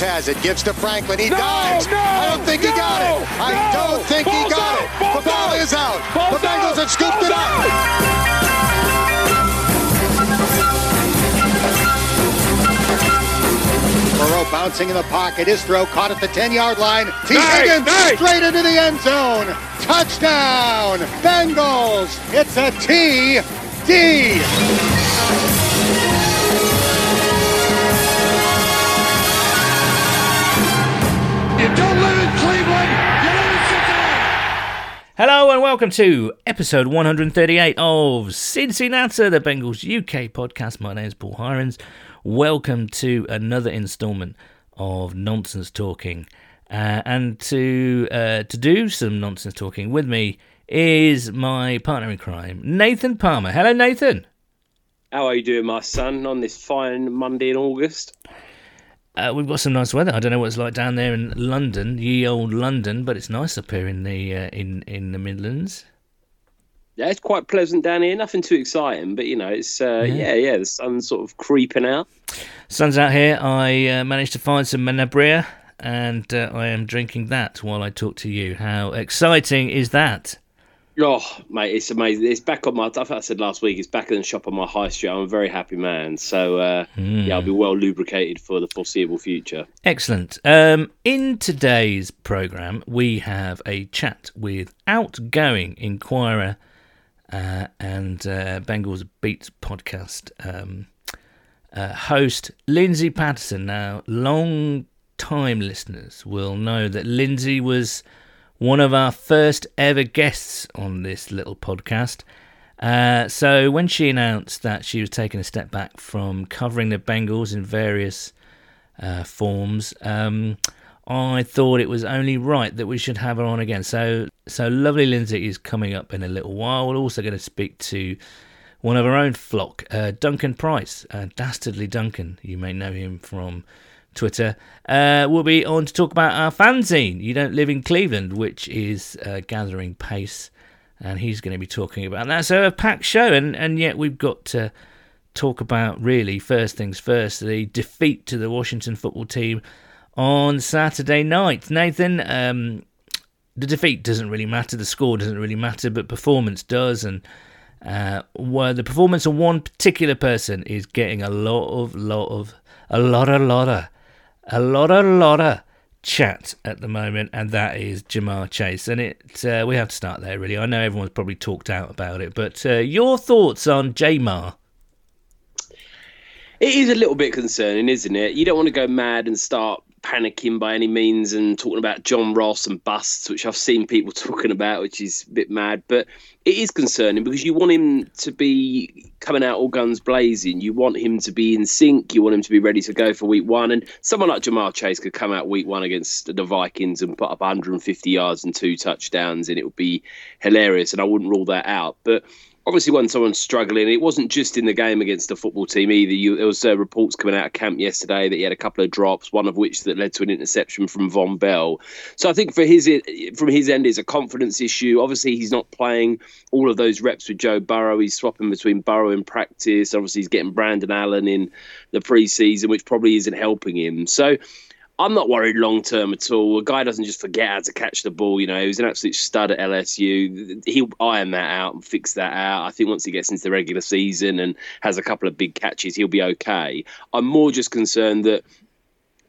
Rodgers has it, gives to Franklin. He No, dives. no, I don't think he got it. I no. don't think he got out, it. ball's the ball out. is out. Ball's the Bengals have scooped ball's it up. Burrow bouncing in the pocket. His throw caught at the 10-yard line. T. Nice, Higgins nice. straight into the end zone. Touchdown, Bengals. It's a TD. You Hello and welcome to episode 138 of Cincinnati, the Bengals UK podcast. My name is Paul Hirons. Welcome to another instalment of nonsense talking, uh, and to uh, to do some nonsense talking with me is my partner in crime, Nathan Palmer. Hello, Nathan. How are you doing, my son, on this fine Monday in August? Uh, we've got some nice weather. I don't know what it's like down there in London, ye old London, but it's nice up here in the uh, in in the Midlands. Yeah, it's quite pleasant down here. Nothing too exciting, but you know, it's uh, yeah, yeah, the sun's sort of creeping out. Sun's out here. I uh, managed to find some Menabrea, and uh, I am drinking that while I talk to you. How exciting is that? Oh, mate, it's amazing. It's back on my. I think I said last week. It's back in the shop on my high street. I'm a very happy man. So uh, yeah, I'll be well lubricated for the foreseeable future. Excellent. Um, in today's program, we have a chat with outgoing Inquirer uh, and uh, Bengals Beats podcast um, uh, host Lindsay Patterson. Now, long time listeners will know that Lindsay was one of our first ever guests on this little podcast. Uh, so when she announced that she was taking a step back from covering the Bengals in various uh, forms, um, I thought it was only right that we should have her on again. So, so lovely Lindsay is coming up in a little while. We're also going to speak to one of our own flock, uh, Duncan Price, uh, Dastardly Duncan. You may know him from Twitter. Uh, we'll be on to talk about our fanzine, You Don't Live in Cleveland, which is uh, gathering pace. And he's going to be talking about that. So, a packed show, and, and yet we've got to talk about really first things first the defeat to the Washington football team on Saturday night. Nathan, um, the defeat doesn't really matter, the score doesn't really matter, but performance does. And uh, well, the performance of one particular person is getting a lot of, lot of, a lot, of, a lot of, a lot, a lot of chat at the moment, and that is Ja'Marr Chase. And it, uh, we have to start there, really. I know everyone's probably talked out about it, but uh, your thoughts on Ja'Marr? It is a little bit concerning, isn't it? You don't want to go mad and start panicking by any means and talking about John Ross and busts, which I've seen people talking about, which is a bit mad. But it is concerning because you want him to be coming out all guns blazing. You want him to be in sync. You want him to be ready to go for week one. And someone like Ja'Marr Chase could come out week one against the Vikings and put up 150 yards and two touchdowns, and it would be hilarious. And I wouldn't rule that out. But obviously when someone's struggling, it wasn't just in the game against the football team either. You, there was uh, reports coming out of camp yesterday that he had a couple of drops, one of which that led to an interception from Vonn Bell. So I think for his from his end, is a confidence issue. Obviously, he's not playing all of those reps with Joe Burrow. He's swapping between Burrow in practice. Obviously, he's getting Brandon Allen in the preseason, which probably isn't helping him. So. I'm not worried long term at all. A guy doesn't just forget how to catch the ball. You know, he was an absolute stud at LSU. He'll iron that out and fix that out. I think once he gets into the regular season and has a couple of big catches, he'll be okay. I'm more just concerned that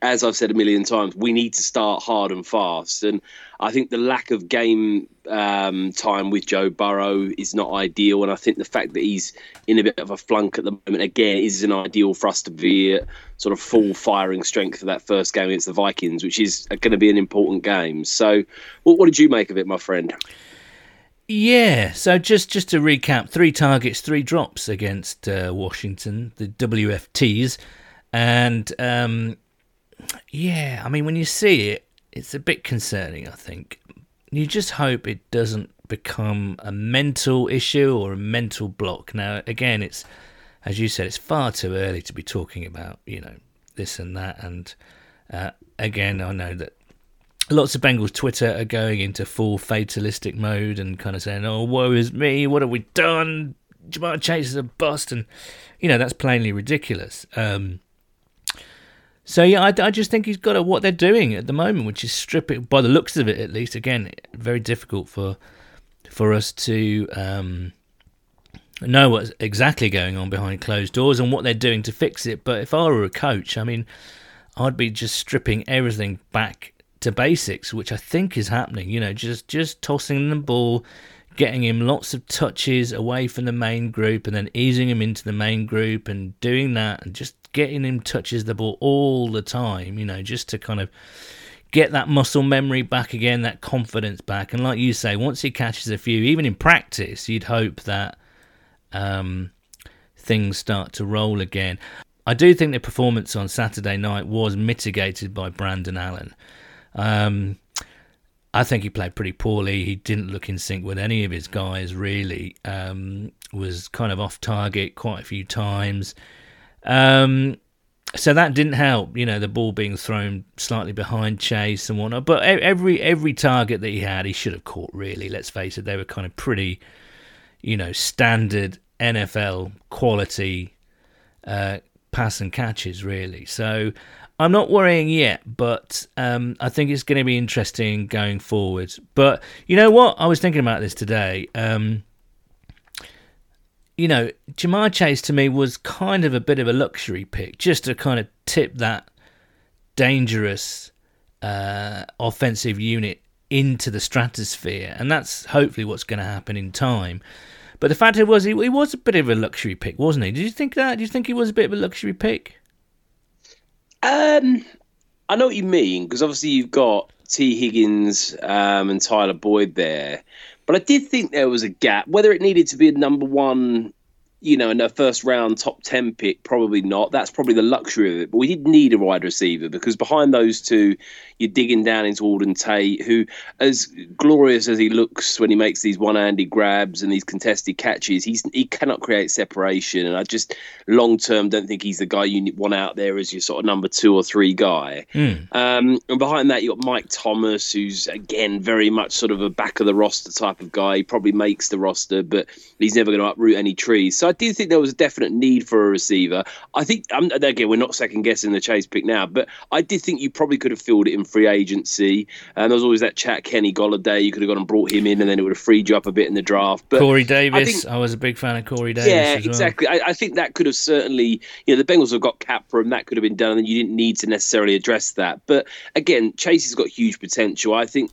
as I've said a million times, we need to start hard and fast. And I think the lack of game um, time with Joe Burrow is not ideal. And I think the fact that he's in a bit of a flunk at the moment, again, isn't ideal for us to be at sort of full firing strength for that first game against the Vikings, which is going to be an important game. So, what, what did you make of it, my friend? Yeah, so just just to recap, three targets, three drops against uh, Washington, the WFTs, and um, yeah, I mean when you see it, it's a bit concerning. I think you just hope it doesn't become a mental issue or a mental block. Now, again, it's as you said, it's far too early to be talking about you know this and that, and uh, again, I know that lots of Bengals Twitter are going into full fatalistic mode and kind of saying, "Oh, woe is me! What have we done? Ja'Marr Chase is a bust," and you know that's plainly ridiculous. Um, So yeah, I, I just think he's got a, what they're doing at the moment, which is stripping. By the looks of it, at least, again, very difficult for for us to um, know what's exactly going on behind closed doors and what they're doing to fix it. But if I were a coach, I mean, I'd be just stripping everything back to basics, which I think is happening. You know, just just tossing the ball, getting him lots of touches away from the main group, and then easing him into the main group, and doing that, and just getting him touches the ball all the time. You know, just to kind of get that muscle memory back again, that confidence back. And like you say, once he catches a few, even in practice, you'd hope that um, things start to roll again. I do think the performance on Saturday night was mitigated by Brandon Allen. Um, I think he played pretty poorly. He didn't look in sync with any of his guys, really. Um, was kind of off target quite a few times. Um, so that didn't help, you know, the ball being thrown slightly behind Chase and whatnot. But every every target that he had, he should have caught. Really, let's face it, they were kind of pretty, you know, standard NFL quality uh, pass and catches, really. So I'm not worrying yet, but um, I think it's going to be interesting going forward. But you know what? I was thinking about this today. Um, you know, Ja'Marr Chase to me was kind of a bit of a luxury pick, just to kind of tip that dangerous uh, offensive unit into the stratosphere, and that's hopefully what's going to happen in time. But the fact it was, he, he, was a bit of a luxury pick, wasn't he? Did you think that? Did you think he was a bit of a luxury pick? Um, I know what you mean because obviously you've got Tee Higgins um, and Tyler Boyd there, but I did think there was a gap. Whether it needed to be a number one you know, in a first round top 10 pick, probably not. That's probably the luxury of it. But we did need a wide receiver because behind those two, you're digging down into Auden Tate, who, as glorious as he looks when he makes these one handed grabs and these contested catches, he's he cannot create separation. And I just, long term, don't think he's the guy you want out there as your sort of number two or three guy. Mm. Um, and behind that, you've got Mike Thomas, who's, again, very much sort of a back of the roster type of guy. He probably makes the roster, but he's never going to uproot any trees. So I do think there was a definite need for a receiver. I think um, again we're not second guessing the Chase pick now, but I did think you probably could have filled it in free agency. And there was always that chat Kenny Golladay. You could have gone and brought him in, and then it would have freed you up a bit in the draft. But Corey Davis, I, think, I was a big fan of Corey Davis. Yeah, exactly. I, I, think that could have certainly, you know, the Bengals have got cap room. That could have been done, and you didn't need to necessarily address that. But again, Chase has got huge potential. I think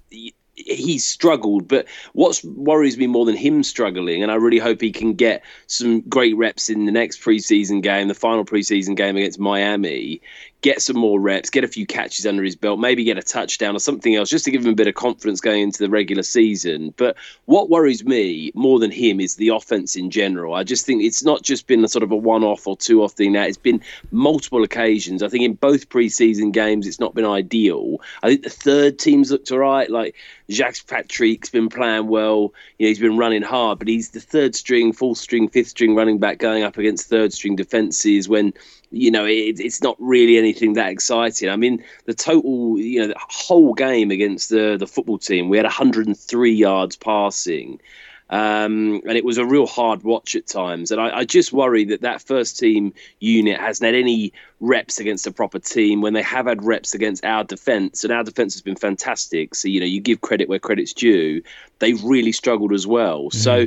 he's struggled. But what worries me more than him struggling, and I really hope he can get some great reps in the next preseason game, the final preseason game against Miami, get some more reps, get a few catches under his belt, maybe get a touchdown or something else, just to give him a bit of confidence going into the regular season. But what worries me more than him is the offense in general. I just think it's not just been a sort of a one-off or two-off thing. Now it's been multiple occasions. I think in both preseason games, it's not been ideal. I think the third team's looked all right. Like Jacques Patrick's been playing well. You know, he's been running hard, but he's the third string, fourth string, fifth string running back going up against third string defenses when you know, it, it's not really anything that exciting. I mean, the total, you know, the whole game against the the football team, we had 103 yards passing. Um, and it was a real hard watch at times. And I, I, just worry that that first team unit hasn't had any reps against a proper team when they have had reps against our defence. And our defence has been fantastic. So, you know, you give credit where credit's due. They've really struggled as well. Mm. So,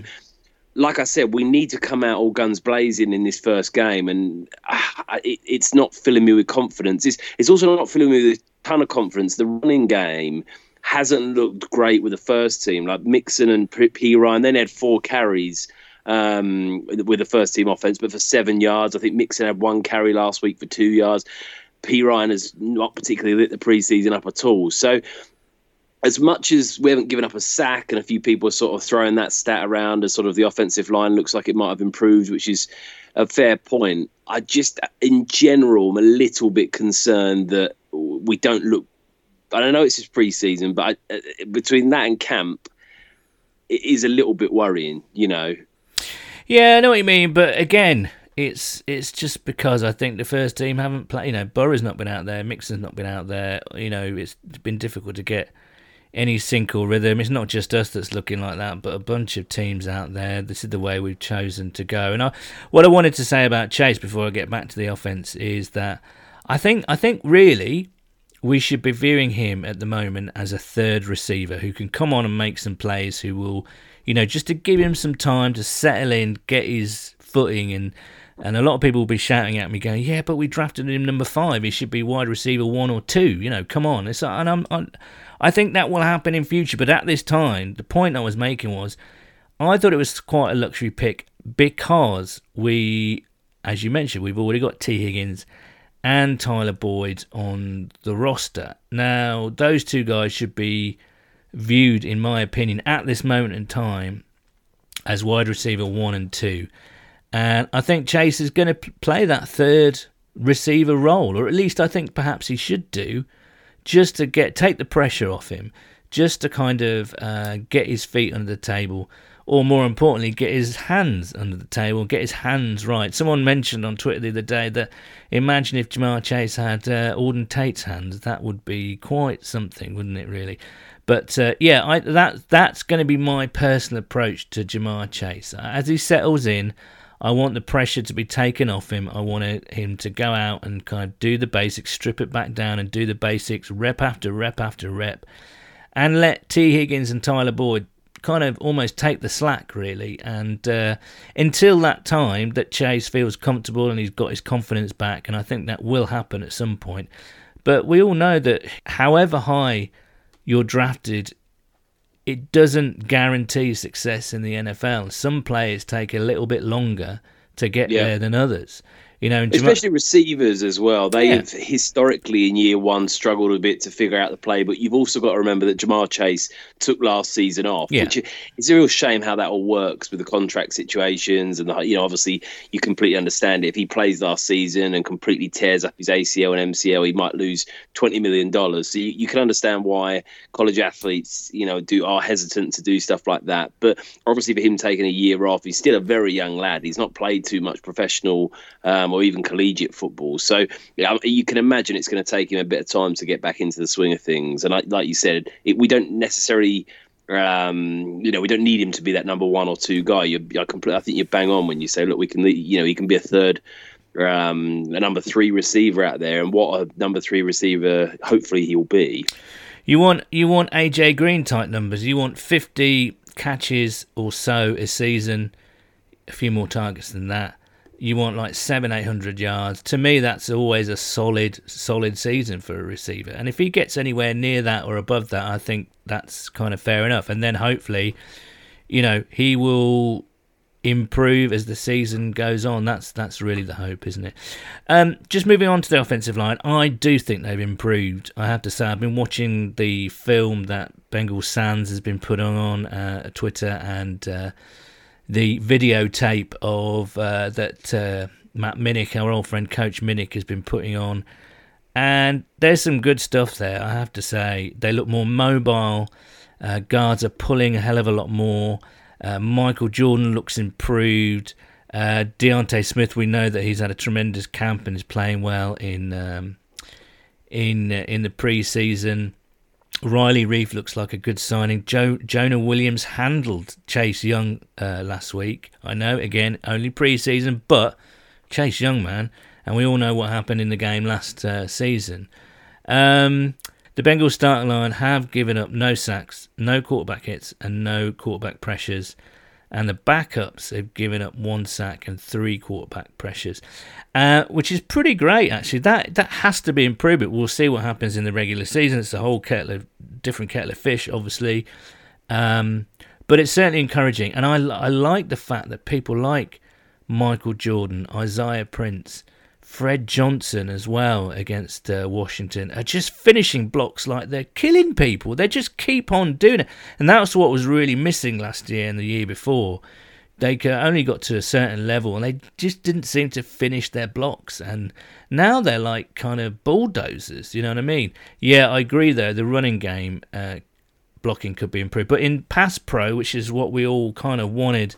like I said, we need to come out all guns blazing in this first game, and uh, it, it's not filling me with confidence. It's, it's also not filling me with a ton of confidence. The running game hasn't looked great with the first team, like Mixon and Perine. Then had four carries um, with the first team offense, but for seven yards. I think Mixon had one carry last week for two yards. Perine has not particularly lit the preseason up at all. So as much as we haven't given up a sack and a few people are sort of throwing that stat around as sort of the offensive line looks like it might have improved, which is a fair point. I just, in general, I'm a little bit concerned that we don't look. I don't know it's just preseason, but I, uh, between that and camp, it is a little bit worrying, you know. Yeah, I know what you mean, but again, it's it's just because I think the first team haven't played. You know, Burrow's not been out there, Mixon's not been out there. You know, it's been difficult to get any sync or rhythm. It's not just us that's looking like that, but a bunch of teams out there. This is the way we've chosen to go. And I, what I wanted to say about Chase before I get back to the offense is that I think I think really we should be viewing him at the moment as a third receiver who can come on and make some plays, who will, you know, just to give him some time to settle in, get his footing, and and a lot of people will be shouting at me, going, "Yeah, but we drafted him number five. He should be wide receiver one or two. You know, come on." It's and I'm, I'm I think that will happen in future, but at this time, the point I was making was, I thought it was quite a luxury pick because we, as you mentioned, we've already got Tee Higgins and Tyler Boyd on the roster. Now, those two guys should be viewed, in my opinion, at this moment in time as wide receiver one and two. And I think Chase is going to play that third receiver role, or at least I think perhaps he should do, just to get take the pressure off him, just to kind of uh, get his feet under the table or more importantly, get his hands under the table, get his hands right. Someone mentioned on Twitter the other day that imagine if Ja'Marr Chase had uh, Auden Tate's hands, that would be quite something, wouldn't it? Really. But uh, yeah, I, that that's going to be my personal approach to Ja'Marr Chase. As he settles in, I want the pressure to be taken off him. I want him to go out and kind of do the basics, strip it back down, and do the basics, rep after rep after rep, and let Tee Higgins and Tyler Boyd kind of almost take the slack really and uh, until that time that chase feels comfortable and he's got his confidence back and i think that will happen at some point but we all know that however high you're drafted it doesn't guarantee success in the nfl some players take a little bit longer to get yeah. there than others you know, especially receivers as well. They yeah. have historically in year one struggled a bit to figure out the play, but you've also got to remember that Ja'Marr Chase took last season off, yeah. which is a real shame how that all works with the contract situations and the, you know obviously you completely understand it. If he plays last season and completely tears up his ACL and MCL, he might lose twenty million dollars. So you, you can understand why college athletes you know do are hesitant to do stuff like that. But obviously for him taking a year off, he's still a very young lad. He's not played too much professional. Um, um, or even collegiate football. So yeah, you can imagine it's going to take him a bit of time to get back into the swing of things. And like, like you said, it, we don't necessarily. Um, you know, we don't need him to be that number one or two guy. You're, I, compl- I think you're bang on when you say, look, we can, you know, he can be a third um, a number three receiver out there, and what a number three receiver hopefully he'll be. You want you want AJ Green type numbers. You want fifty catches or so a season, a few more targets than that you want like seven, eight hundred yards. To me, that's always a solid, solid season for a receiver. And if he gets anywhere near that or above that, I think that's kind of fair enough. And then hopefully, you know, he will improve as the season goes on. That's that's really the hope, isn't it? Um, just moving on to the offensive line, I do think they've improved. I have to say, I've been watching the film that Bengal Sands has been put on uh, Twitter and. Uh, the videotape of uh, that uh, Matt Minnick, our old friend Coach Minnick, has been putting on. And there's some good stuff there, I have to say. They look more mobile. Uh, guards are pulling a hell of a lot more. Uh, Michael Jordan looks improved. Uh, D'Ante Smith, we know that he's had a tremendous camp and is playing well in um, in uh, in the preseason. Riley Reiff looks like a good signing. Jo- Jonah Williams handled Chase Young uh, last week. I know, again, only preseason, but Chase Young, man, and we all know what happened in the game last uh, season. Um, the Bengals starting line have given up no sacks, no quarterback hits, and no quarterback pressures and the backups have given up one sack and three quarterback pressures, uh, which is pretty great actually. That that has to be improvement. We'll see what happens in the regular season. It's a whole kettle of different kettle of fish, obviously, um, but it's certainly encouraging. And I I like the fact that people like Michael Jordan, Isaiah Prince, Fred Johnson as well against uh, Washington are just finishing blocks like they're killing people. They just keep on doing it. And that's what was really missing last year and the year before. They only got to a certain level and they just didn't seem to finish their blocks. And now they're like kind of bulldozers, you know what I mean? Yeah, I agree though, the running game uh, blocking could be improved. But in pass pro, which is what we all kind of wanted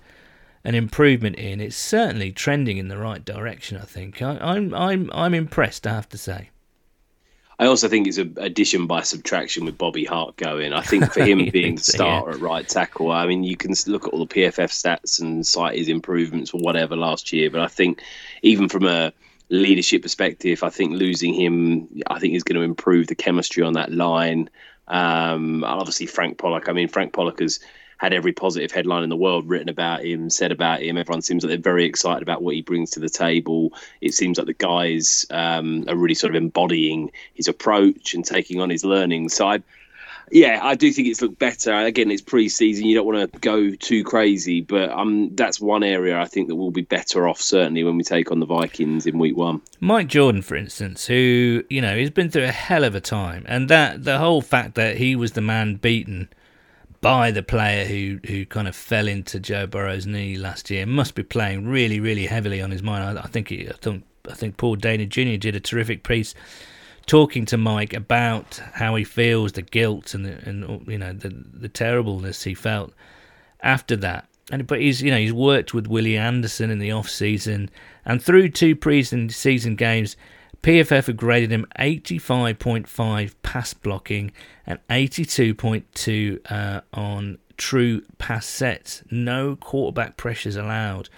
an improvement in. It's certainly trending in the right direction. I think I, am I'm, I'm I'm impressed. I have to say. I also think it's an addition by subtraction with Bobby Hart going. I think for him being the starter yeah. at right tackle, I mean, you can look at all the PFF stats and cite his improvements or whatever last year, but I think even from a leadership perspective, I think losing him, I think is going to improve the chemistry on that line. Um, obviously, Frank Pollack. I mean, Frank Pollack has had every positive headline in the world written about him, said about him. Everyone seems like they're very excited about what he brings to the table. It seems like the guys um, are really sort of embodying his approach and taking on his learning. So I, yeah, I do think it's looked better. Again, it's pre-season; you don't want to go too crazy, but um, that's one area I think that we'll be better off certainly when we take on the Vikings in week one. Mike Jordan, for instance, who you know he's been through a hell of a time, and that the whole fact that he was the man beaten by the player who who kind of fell into Joe Burrow's knee last year must be playing really, really heavily on his mind. I, I think he, I think I think Paul Dehner Jr. did a terrific piece talking to Mike about how he feels, the guilt and the, and you know the the terribleness he felt after that. And but he's you know he's worked with Willie Anderson in the off season and through two pre-season games. PFF have graded him 85.5 pass blocking and 82.2 uh, on true pass sets. No quarterback pressures allowed.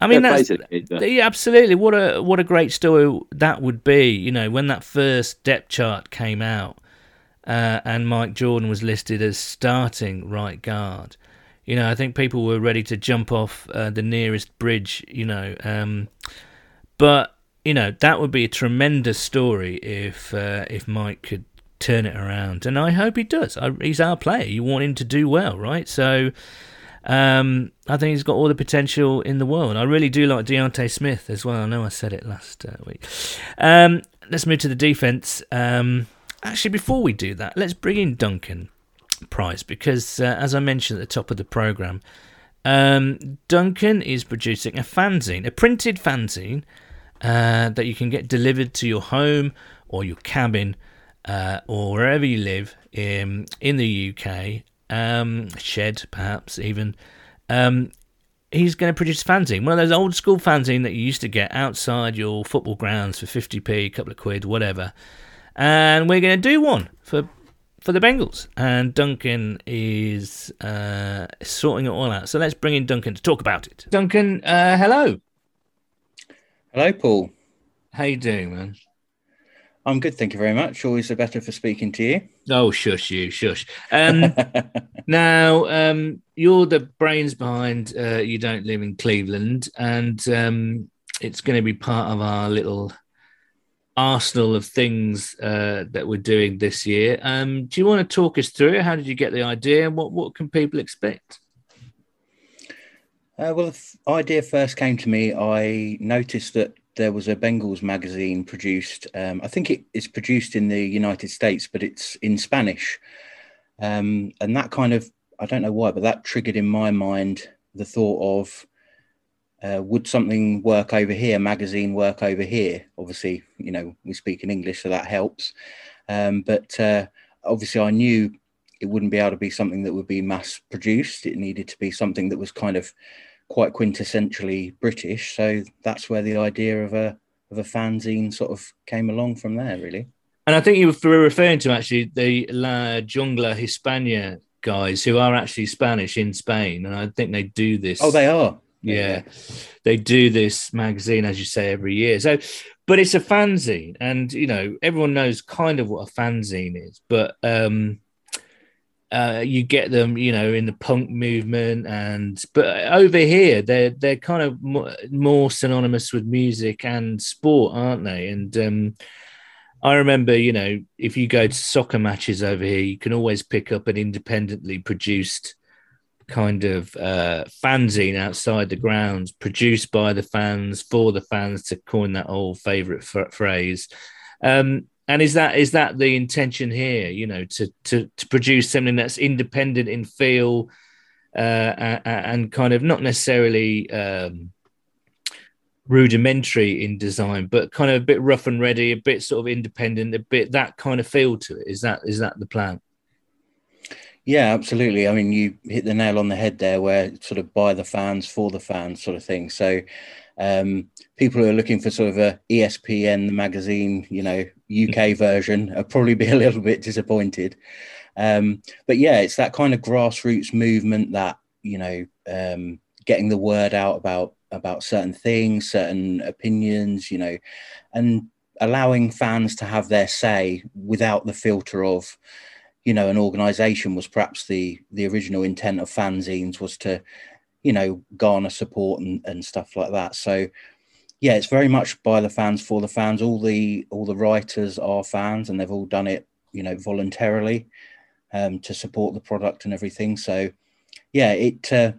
I mean, that's yeah, absolutely. What a what a great story that would be. You know, when that first depth chart came out, uh, and Mike Jordan was listed as starting right guard. You know, I think people were ready to jump off uh, the nearest bridge. You know, um, but you know that would be a tremendous story if uh, if Mike could turn it around, and I hope he does. I, he's our player. You want him to do well, right? So. Um, I think he's got all the potential in the world. I really do like D'Ante Smith as well. I know I said it last uh, week. Um, let's move to the defense. Um, actually, before we do that, let's bring in Duncan Price because, uh, as I mentioned at the top of the program, um, Duncan is producing a fanzine, a printed fanzine uh, that you can get delivered to your home or your cabin uh, or wherever you live in in the UK um, shed perhaps even. Um, he's going to produce fanzine, one of those old school fanzine that you used to get outside your football grounds for 50p, a couple of quid, whatever. And we're going to do one for for the Bengals. And Duncan is uh, sorting it all out. So let's bring in Duncan to talk about it. Duncan, uh, hello. Hello, Paul. How you doing, man? I'm good, thank you very much. Always the better for speaking to you. Oh, shush you, shush. Um, now, um, you're the brains behind uh, You Don't Live in Cleveland, and um, it's going to be part of our little arsenal of things uh, that we're doing this year. Um, do you want to talk us through it? How did you get the idea? What, what can people expect? Uh, well, the idea first came to me. I noticed that there was a Bengals magazine produced. Um, I think it is produced in the United States, but it's in Spanish. Um, and that kind of, I don't know why, but that triggered in my mind the thought of uh, would something work over here, magazine work over here? Obviously, you know, we speak in English, so that helps. Um, but uh, obviously, I knew it wouldn't be able to be something that would be mass produced. It needed to be something that was kind of quite quintessentially British. So that's where the idea of a of a fanzine sort of came along from there, really. And I think you were referring to actually the La Jungla Hispania guys who are actually Spanish in Spain, and I think they do this. Oh, they are. Yeah, they do this magazine, as you say, every year. So, but it's a fanzine, and you know everyone knows kind of what a fanzine is, but um, uh, you get them, you know, in the punk movement, and but over here they're they're kind of more, more synonymous with music and sport, aren't they? And um, I remember, you know, if you go to soccer matches over here, you can always pick up an independently produced kind of uh, fanzine outside the grounds, produced by the fans for the fans, to coin that old favorite f- phrase. Um, and is that is that the intention here? You know, to to to produce something that's independent in feel uh, and kind of not necessarily um, rudimentary in design, but kind of a bit rough and ready, a bit sort of independent, a bit that kind of feel to it. Is that is that the plan? Yeah, absolutely. I mean, you hit the nail on the head there, where sort of by the fans for the fans sort of thing. So, um, people who are looking for sort of a ESPN the magazine, you know, UK version, are probably be a little bit disappointed. Um, but yeah, it's that kind of grassroots movement that you know, um, getting the word out about about certain things, certain opinions, you know, and allowing fans to have their say without the filter of, you know, an organisation was perhaps the the original intent of fanzines was to, you know, garner support and, and stuff like that. So yeah, it's very much by the fans for the fans. All the all the writers are fans, and they've all done it, you know, voluntarily um, to support the product and everything. So, yeah, it. Uh,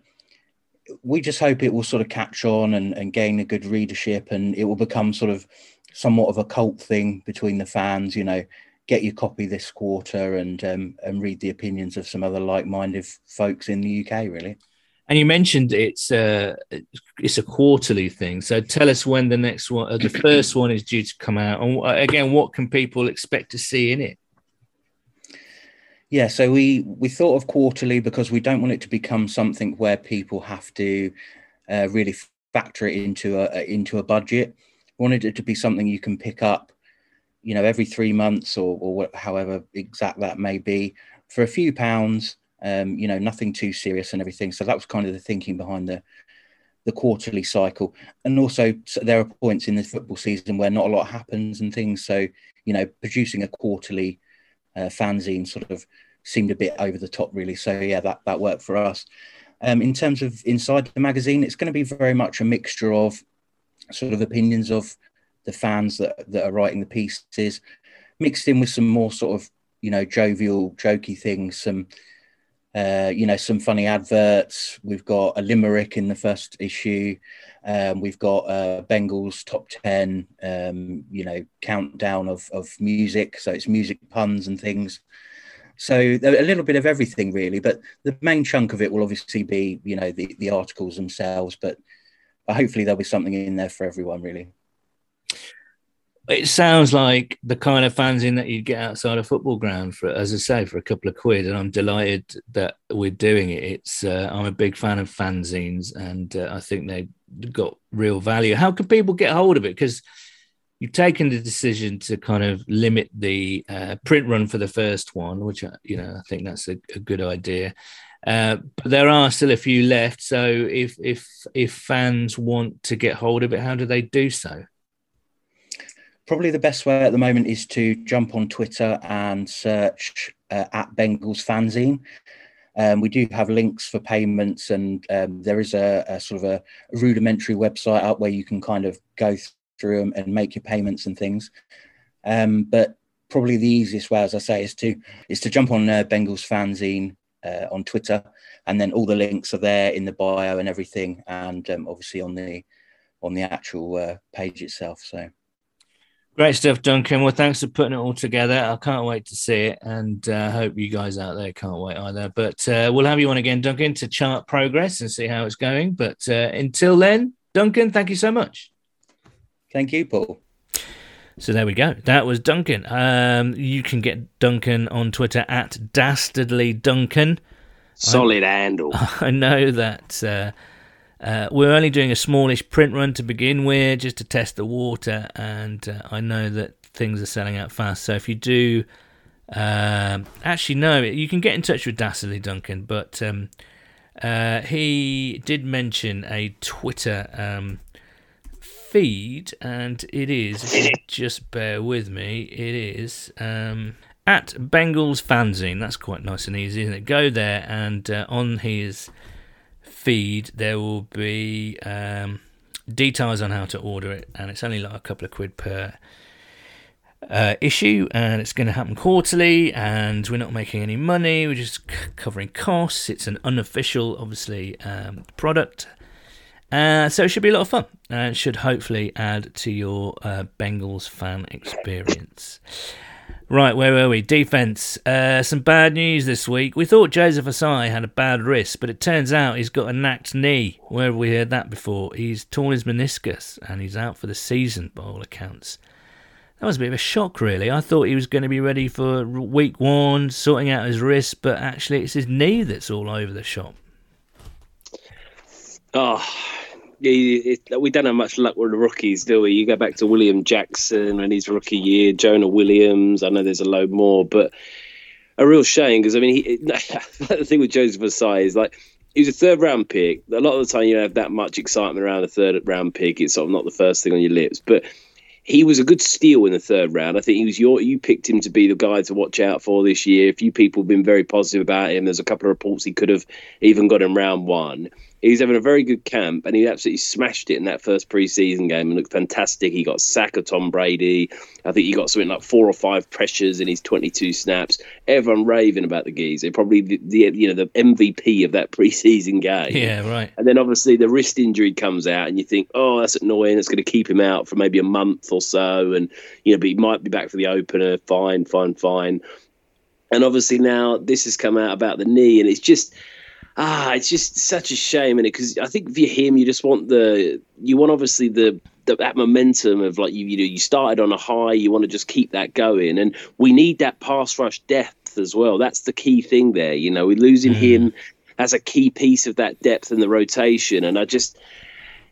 we just hope it will sort of catch on and, and gain a good readership, and it will become sort of somewhat of a cult thing between the fans. You know, get your copy this quarter and um, and read the opinions of some other like-minded folks in the UK. Really. And you mentioned it's a it's a quarterly thing. So tell us when the next one, uh, the first one, is due to come out, and uh, again, what can people expect to see in it? Yeah, so we we thought of quarterly because we don't want it to become something where people have to uh, really factor it into a into a budget. We wanted it to be something you can pick up, you know, every three months or or however exact that may be for a few pounds um, you know, nothing too serious and everything. So that was kind of the thinking behind the the quarterly cycle. And also, there are points in the football season where not a lot happens and things. So, you know, producing a quarterly uh, fanzine sort of seemed a bit over the top, really. So, yeah, that that worked for us. Um, in terms of inside the magazine, it's going to be very much a mixture of sort of opinions of the fans that that are writing the pieces, mixed in with some more sort of you know jovial, jokey things, some uh, you know, some funny adverts. We've got a limerick in the first issue. Um, we've got uh, Bengals top 10, um, you know, countdown of, of music. So it's music puns and things. So a little bit of everything really, but the main chunk of it will obviously be, you know, the, the articles themselves, but hopefully there'll be something in there for everyone really it sounds like the kind of fanzine that you'd get outside a football ground for, as I say, for a couple of quid. And I'm delighted that we're doing it. It's uh, I'm a big fan of fanzines, and uh, I think they've got real value. How can people get hold of it? Because you've taken the decision to kind of limit the uh, print run for the first one, which uh, you know I think that's a, a good idea. Uh, but there are still a few left. So if if if fans want to get hold of it, how do they do so? Probably the best way at the moment is to jump on Twitter and search uh, at Bengals Fanzine. Um, we do have links for payments, and um, there is a, a, sort of a rudimentary website out where you can kind of go through them and make your payments and things. Um, but probably the easiest way, as I say, is to is to jump on uh, Bengals Fanzine uh, on Twitter, and then all the links are there in the bio and everything, and um, obviously on the on the actual uh, page itself. So. Great stuff, Duncan. Well, thanks for putting it all together. I can't wait to see it, and I uh, hope you guys out there can't wait either. But uh, we'll have you on again, Duncan, to chart progress and see how it's going. But uh, until then, Duncan, thank you so much. Thank you, Paul. So there we go. That was Duncan. Um, you can get Duncan on Twitter at dastardly Duncan. Solid I, handle. I know that uh, we're only doing a smallish print run to begin with, just to test the water, and uh, I know that things are selling out fast. So if you do, um, actually no, you can get in touch with Dastardly Duncan, but um, uh, he did mention a Twitter um, feed, and it is just bear with me. It is um, at Bengals Fanzine. That's quite nice and easy, isn't it? Go there, and uh, on his feed, there will be um, details on how to order it, and it's only like a couple of quid per uh, issue, and it's going to happen quarterly, and we're not making any money. We're just c- covering costs. It's an unofficial, obviously, um, product. Uh, so it should be a lot of fun and should hopefully add to your uh, Bengals fan experience. Right, where were we? Defense. Uh, some bad news this week. We thought Joseph Ossai had a bad wrist, but it turns out he's got a knacked knee. Where have we heard that before? He's torn his meniscus and he's out for the season by all accounts. That was a bit of a shock, really. I thought he was going to be ready for week one, sorting out his wrist, but actually it's his knee that's all over the shop. Oh, it, we don't have much luck with the rookies, do we? You go back to William Jackson and his rookie year, Jonah Williams. I know there's a load more, but a real shame because I mean, he, the thing with Joseph Ossai is like he was a third round pick. A lot of the time, you don't have that much excitement around a third round pick. It's sort of not the first thing on your lips, but he was a good steal in the third round. I think he was your you picked him to be the guy to watch out for this year. A few people have been very positive about him. There's a couple of reports he could have even got in round one he was having a very good camp and he absolutely smashed it in that first preseason game and looked fantastic. He got sack of Tom Brady. I think he got something like four or five pressures in his 22 snaps. Everyone raving about the geezer. Probably the, the you know the MVP of that preseason game. Yeah, right. And then obviously the wrist injury comes out and you think, oh, that's annoying. It's going to keep him out for maybe a month or so, and you know, but he might be back for the opener. Fine, fine, fine. And obviously now this has come out about the knee, and it's just ah, it's just such a shame, and because I think for him, you just want the you want obviously the, the, that momentum of like you you know you started on a high, you want to just keep that going, and we need that pass rush depth as well. That's the key thing there. You know, we're losing mm. him as a key piece of that depth in the rotation, and I just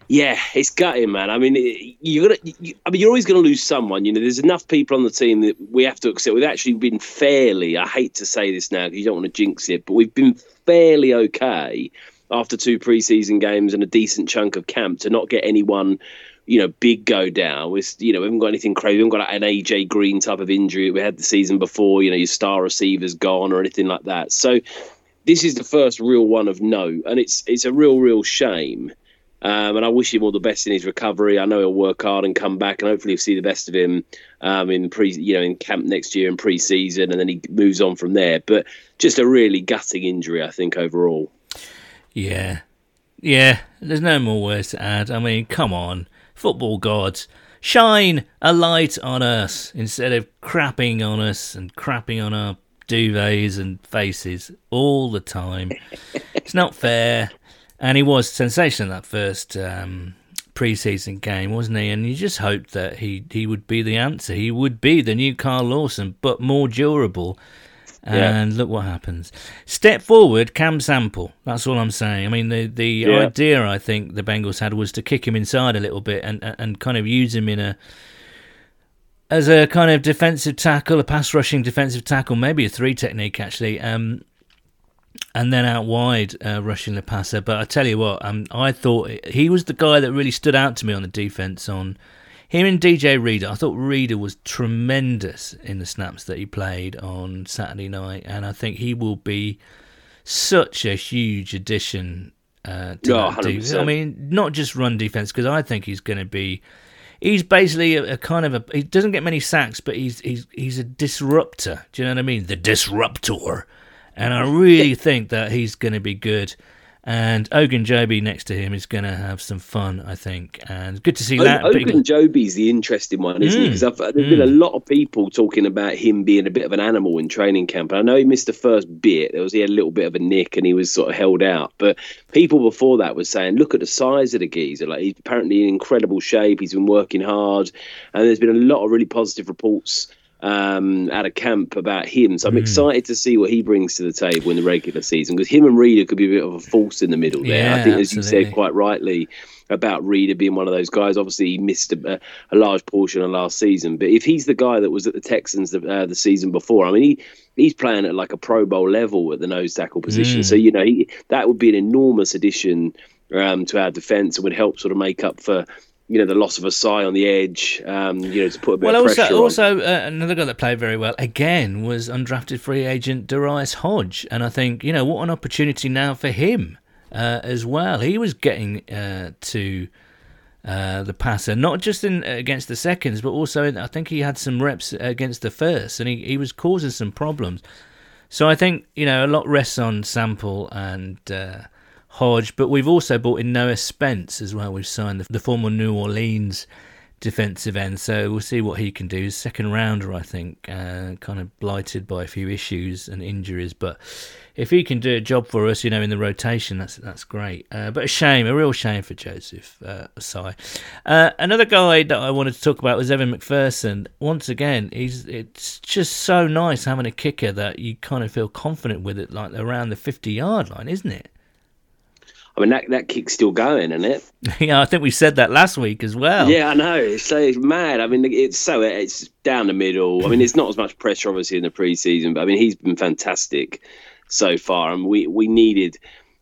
yeah, it's gutting, man. I mean, you're gonna. You, I mean, you're always going to lose someone. You know, there's enough people on the team that we have to accept. We've actually been fairly. I hate to say this now because you don't want to jinx it, but we've been fairly okay after two preseason games and a decent chunk of camp to not get anyone you know, big go down. We, you know, we haven't got anything crazy. We haven't got an AJ Green type of injury we had the season before. You know, your star receiver's gone or anything like that. So this is the first real one of note, and it's it's a real real shame. Um, and I wish him all the best in his recovery. I know he'll work hard and come back, and hopefully, we'll see the best of him um, in pre, you know, in camp next year and pre-season, and then he moves on from there. But just a really gutting injury, I think, overall. Yeah, yeah. There's no more words to add. I mean, come on, football gods, shine a light on us instead of crapping on us and crapping on our duvets and faces all the time. it's not fair and he was sensational that first um, preseason game, wasn't he? And you just hoped that he he would be the answer. He would be the new Carl Lawson, but more durable. And yeah. look what happens. Step forward, Cam Sample. That's all I'm saying. I mean, the the yeah. idea I think the Bengals had was to kick him inside a little bit and and kind of use him in a as a kind of defensive tackle, a pass rushing defensive tackle, maybe a three technique actually. Um, and then out wide uh, rushing the passer. But I tell you what, um, I thought he was the guy that really stood out to me on the defense. On him and DJ Reader, I thought Reader was tremendous in the snaps that he played on Saturday night, and I think he will be such a huge addition uh, to oh, that defense. I mean, not just run defense because I think he's going to be. He's basically a, a, kind of a. He doesn't get many sacks, but he's he's he's a disruptor. Do you know what I mean? The disruptor and I really think that he's going to be good. And Ogunjobi next to him is going to have some fun, I think. And good to see o- that. Ogunjobi's the interesting one, isn't mm. he? Because there's mm. been a lot of people talking about him being a bit of an animal in training camp. And I know he missed the first bit. There was he had a little bit of a nick and he was sort of held out. But people before that were saying, look at the size of the geezer. Like he's apparently in incredible shape. He's been working hard, and there's been a lot of really positive reports um, at a camp about him. So I'm mm. excited to see what he brings to the table in the regular season because him and Reader could be a bit of a force in the middle there. Yeah, I think, as absolutely. you said quite rightly, about Reader being one of those guys. Obviously, he missed a, a, large portion of last season, but if he's the guy that was at the Texans the, uh, the season before, I mean, he he's playing at like a Pro Bowl level at the nose tackle position. Mm. So you know, he, that would be an enormous addition um, to our defense and would help sort of make up for you know the loss of Ossai on the edge, um, you know, to put a bit well, of also, pressure also uh, another guy that played very well again was undrafted free agent Darius Hodge, and I think you know what an opportunity now for him uh, as well. He was getting uh, to uh, the passer, not just in against the seconds, but also in, I think he had some reps against the first, and he, he was causing some problems. So I think you know a lot rests on Sample and uh, Hodge, but we've also brought in Noah Spence as well. We've signed the, the former New Orleans defensive end, so we'll see what he can do. Second rounder, I think, uh, kind of blighted by a few issues and injuries, but if he can do a job for us, you know, in the rotation, that's that's great. Uh, but a shame, a real shame for Joseph uh. Uh, another guy that I wanted to talk about was Evan McPherson. Once again, he's it's just so nice having a kicker that you kind of feel confident with it, like around the fifty yard line, isn't it? I mean, that, that kick's still going, isn't it? yeah, I think we said that last week as well. Yeah, I know. It's so it's mad. I mean, it's so it's down the middle. I mean, it's not as much pressure obviously in the preseason, but I mean, he's been fantastic so far, and we we needed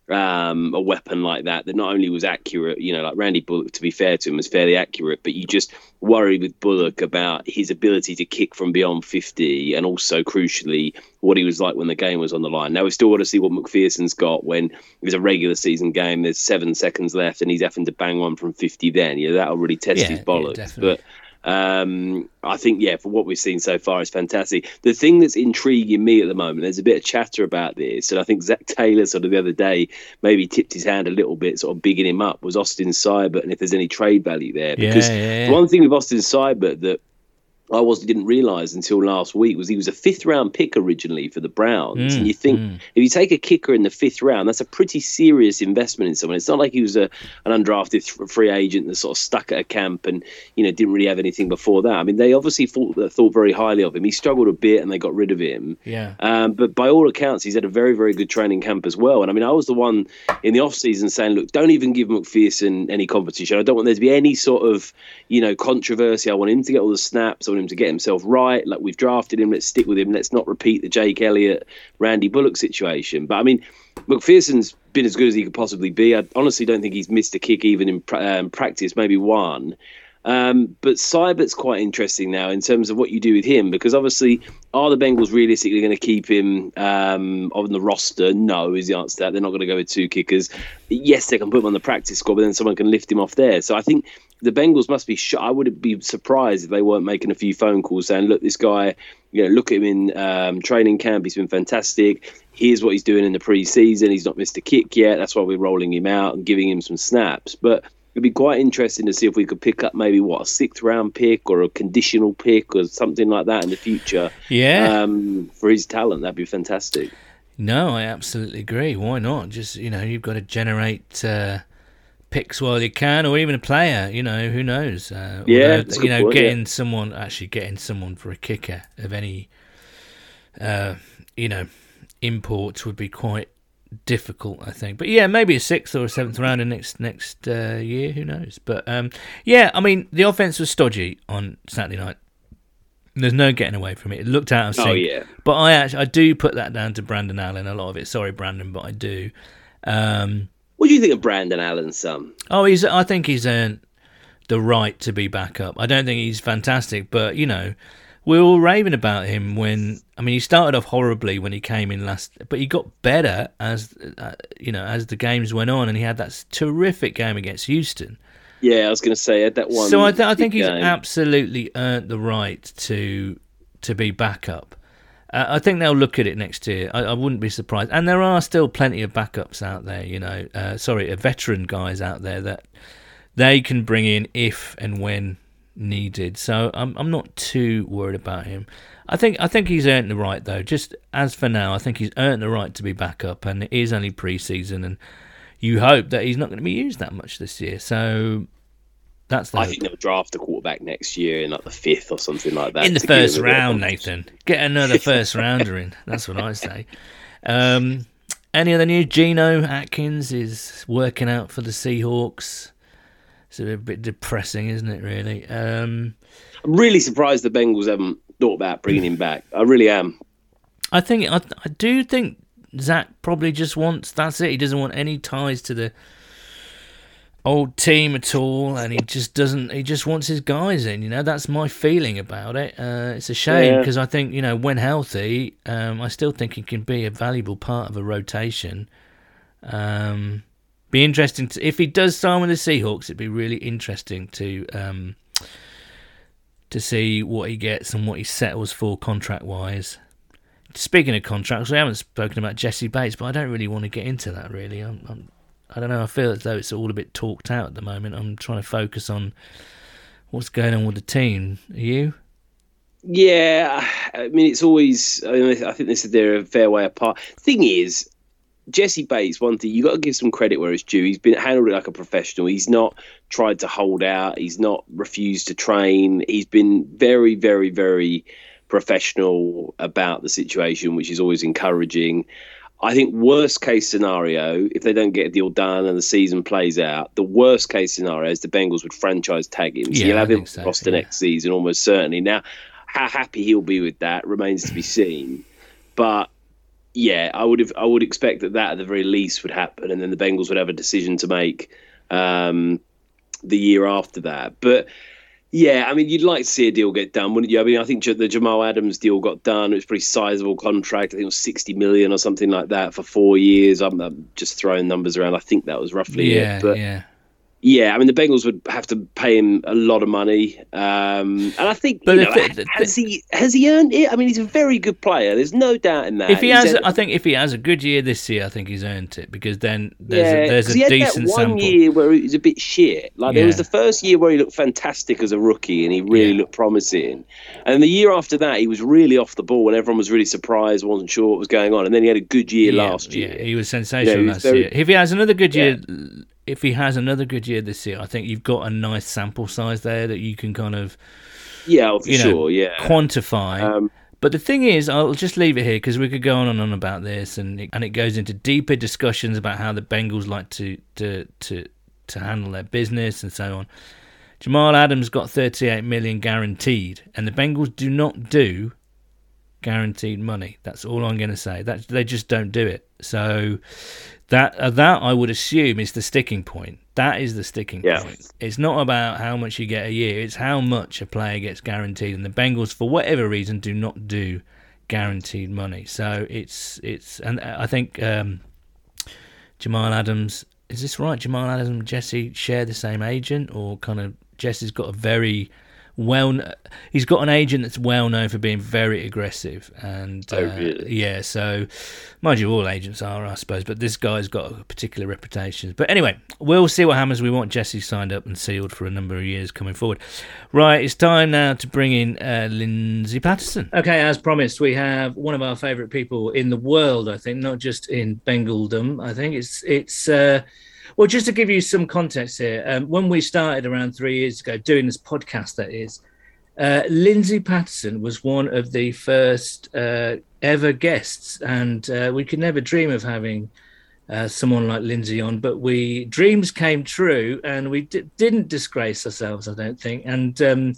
um, a weapon like that that not only was accurate, you know, like Randy Bullock, to be fair to him, was fairly accurate, but you just worry with Bullock about his ability to kick from beyond 50 and also, crucially, what he was like when the game was on the line. Now, we still want to see what McPherson's got when it was a regular season game, there's seven seconds left, and he's having to bang one from 50 then. You know, that'll really test Yeah, his yeah, bollocks. definitely. but um, I think, yeah, for what we've seen so far, is fantastic. The thing that's intriguing me at the moment, there's a bit of chatter about this, and I think Zach Taylor sort of the other day maybe tipped his hand a little bit, sort of bigging him up, was Austin Seibert, and if there's any trade value there. Because yeah, yeah. the one thing with Austin Seibert that I wasn't didn't realise until last week was he was a fifth round pick originally for the Browns, Mm, and you think mm. if you take a kicker in the fifth round, that's a pretty serious investment in someone. It's not like he was a an undrafted th- free agent that sort of stuck at a camp and you know didn't really have anything before that. I mean, they obviously thought thought very highly of him. He struggled a bit, and they got rid of him. Yeah. Um, but by all accounts, he's had a very, very good training camp as well. And I mean, I was the one in the off season saying, look, don't even give McPherson any competition. I don't want there to be any sort of, you know, controversy. I want him to get all the snaps. I want him to get himself right. Like we've drafted him. Let's stick with him. Let's not repeat the Jake Elliott, Randy Bullock situation. But I mean, McPherson's been as good as he could possibly be. I honestly don't think he's missed a kick even in um, practice, maybe one. Um, but Seibert's quite interesting now in terms of what you do with him because obviously, are the Bengals realistically going to keep him um, on the roster? No, is the answer to that. They're not going to go with two kickers. Yes, they can put him on the practice squad, but then someone can lift him off there. So I think the Bengals must be. Sh- I would be surprised if they weren't making a few phone calls saying, "Look, this guy, you know, look at him in um, training camp. He's been fantastic. Here's what he's doing in the preseason. He's not missed a kick yet. That's why we're rolling him out and giving him some snaps." But it'd be quite interesting to see if we could pick up maybe what a sixth round pick or a conditional pick or something like that in the future Yeah. um, for his talent. That'd be fantastic. No, I absolutely agree. Why not? Just you know, you've got to generate uh, picks while you can, or even a player. You know, who knows? Uh, Yeah, although, you know, point, yeah. getting someone actually getting someone for a kicker of any, uh, you know, imports would be quite difficult, I think. But yeah, maybe a sixth or a seventh round in next next uh, year. Who knows? But um, yeah, I mean, the offense was stodgy on Saturday night. There's no getting away from it. It looked out of sync. Oh yeah, But I actually I do put that down to Brandon Allen a lot of it. Sorry, Brandon, but I do. Um, what do you think of Brandon Allen's son? oh, he's. I think he's earned the right to be back up. I don't think he's fantastic, but you know, we were all raving about him when. I mean, he started off horribly when he came in last, but he got better as uh, you know as the games went on, and he had that terrific game against Houston. Yeah, I was going to say at that one. So I, th- I think he's game. absolutely earned the right to to be backup. Uh, I think they'll look at it next year. I, I wouldn't be surprised. And there are still plenty of backups out there. You know, uh, sorry, uh, veteran guys out there that they can bring in if and when needed. So I'm I'm not too worried about him. I think I think he's earned the right though. Just as for now, I think he's earned the right to be backup, and it is only pre-season, and you hope that he's not going to be used that much this year. So that's I hope. think they'll draft a quarterback next year in like the fifth or something like that. in the to give him first a bit of round. Nathan. Get another first rounder in. That's what I say. Um, any other news? Geno Atkins is working out for the Seahawks. It's a bit depressing, isn't it? Really. Um, I'm really surprised the Bengals haven't thought about bringing him back. I really am. I think I, I do think Zach probably just wants. That's it. He doesn't want any ties to the old team at all, and he just doesn't. He just wants his guys in. You know, that's my feeling about it. Uh, it's a shame Yeah. because I think you know when healthy, um, I still think he can be a valuable part of a rotation. Um, be interesting to, if he does sign with the Seahawks. It'd be really interesting to um, to see what he gets and what he settles for contract wise. Speaking of contracts, we haven't spoken about Jessie Bates, but I don't really want to get into that. Really, I'm, I'm, I don't know. I feel as though it's all a bit talked out at the moment. I'm trying to focus on what's going on with the team. Are you? Yeah, I mean, it's always. I, mean, I think this is they're a fair way apart. Thing is, Jessie Bates. One thing you got to give some credit where it's due. He's been handled like a professional. He's not tried to hold out. He's not refused to train. He's been very, very, very professional about the situation, which is always encouraging. I think worst case scenario, if they don't get a deal done and the season plays out, the worst case scenario is the Bengals would franchise tag him. So Yeah, you'll have him so, across the yeah. next season almost certainly. Now, how happy he'll be with that remains to be seen. But yeah, I would have I would expect that that at the very least would happen, and then the Bengals would have a decision to make um, the year after that. But yeah, I mean, you'd like to see a deal get done, wouldn't you? I mean, I think the Jamal Adams deal got done. It was a pretty sizable contract. I think it was sixty million or something like that for four years. I'm, I'm just throwing numbers around. I think that was roughly yeah, it. But yeah. Yeah, I mean the Bengals would have to pay him a lot of money, um, and I think But know, it- has he has he earned it? I mean, he's a very good player. There's no doubt in that. If he He's has, had- I think if he has a good year this year, I think he's earned it because then there's yeah, a, there's a decent one sample. year where he was a bit shit. Like there was the first year where he looked fantastic as a rookie and he really Yeah. looked promising, and the year after that he was really off the ball and everyone was really surprised, wasn't sure what was going on, and then he had a good year Yeah, last year. Yeah, he was sensational he was last very- year. If he has another good Yeah. year, if he has another good year this year, I think you've got a nice sample size there that you can kind of Yeah, oh, for you know sure. Yeah. quantify. Um, But the thing is, I'll just leave it here because we could go on and on about this, and it, and it goes into deeper discussions about how the Bengals like to to to to handle their business and so on. Jamal Adams got 38 million guaranteed, and the Bengals do not do guaranteed money. That's all I'm going to say. That they just don't do it. So that uh, that I would assume is the sticking point. That is the sticking Yeah. point. It's not about how much you get a year. It's how much a player gets guaranteed. And the Bengals, for whatever reason, do not do guaranteed money. So it's it's and I think um, Jamal Adams. Is this right? Jamal Adams and Jessie share the same agent, or kind of Jessie's got a very well. He's got an agent that's well known for being very aggressive, and Oh, uh, really? yeah. So, mind you, all agents are, I suppose, but this guy's got a particular reputation. But anyway, we'll see what happens. We want Jessie signed up and sealed for a number of years coming forward. Right, it's time now to bring in uh, Lindsay Patterson. Okay, as promised, we have one of our favourite people in the world. I think, not just in Bengaldom. I think it's it's. Uh, well, just to give you some context here, um, when we started around three years ago doing this podcast, that is, uh, Lindsay Patterson was one of the first uh, ever guests, and uh, we could never dream of having uh, someone like Lindsay on. But we dreams came true, and we di- didn't disgrace ourselves, I don't think. And um,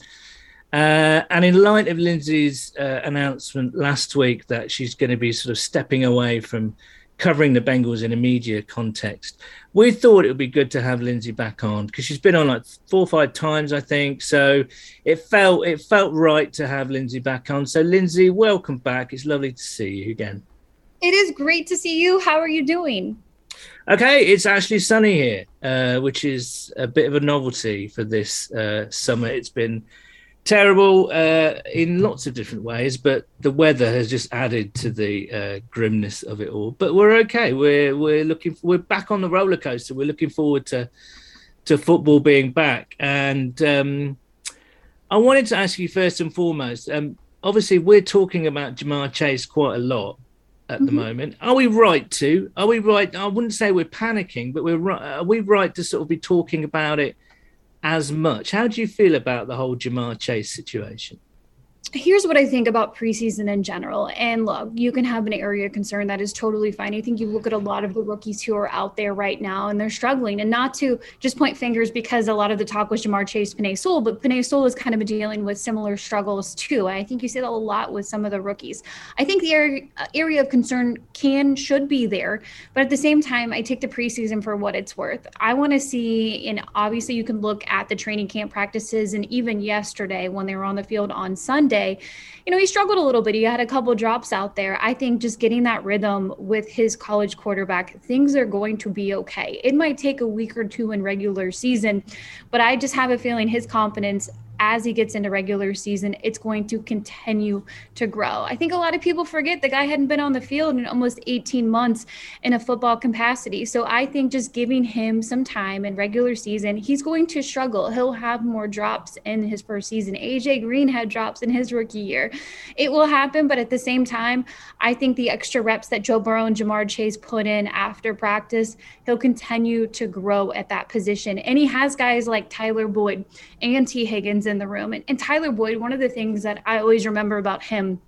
uh, and in light of Lindsay's uh, announcement last week that she's going to be sort of stepping away from covering the Bengals in a media context, we thought it would be good to have Lindsay back on because she's been on like four or five times, I think. So it felt it felt right to have Lindsay back on. So Lindsay, welcome back. It's lovely to see you again. It is great to see you. How are you doing? Okay, it's actually sunny here, uh, which is a bit of a novelty for this uh, summer. It's been terrible uh, in lots of different ways, but the weather has just added to the uh, grimness of it all. But we're okay. We're we're looking. We're back on the roller coaster. We're looking forward to to football being back. And um, I wanted to ask you first and foremost. Um, obviously, we're talking about Ja'Marr Chase quite a lot at the moment. Are we right to? Are we right? I wouldn't say we're panicking, but we're right. Are we right to sort of be talking about it as much? How do you feel about the whole Ja'Marr Chase situation? Here's what I think about preseason in general. And look, you can have an area of concern that is totally fine. I think you look at a lot of the rookies who are out there right now and they're struggling. And not to just point fingers because a lot of the talk was Ja'Marr Chase, Penei Sewell, but Penei Sewell is kind of dealing with similar struggles too. I think you see that a lot with some of the rookies. I think the area, uh, area of concern can, should be there. But at the same time, I take the preseason for what it's worth. I want to see, and obviously you can look at the training camp practices and even yesterday when they were on the field on Sunday you know, he struggled a little bit. He had a couple drops out there. I think just getting that rhythm with his college quarterback, things are going to be okay. It might take a week or two in regular season, but I just have a feeling his confidence as he gets into regular season, it's going to continue to grow. I think a lot of people forget the guy hadn't been on the field in almost 18 months in a football capacity. So I think just giving him some time in regular season, he's going to struggle. He'll have more drops in his first season. AJ Green had drops in his rookie year. It will happen, but at the same time, I think the extra reps that Joe Burrow and Ja'Marr Chase put in after practice, he'll continue to grow at that position. And he has guys like Tyler Boyd and Tee Higgins in the room. And, and Tyler Boyd, one of the things that I always remember about him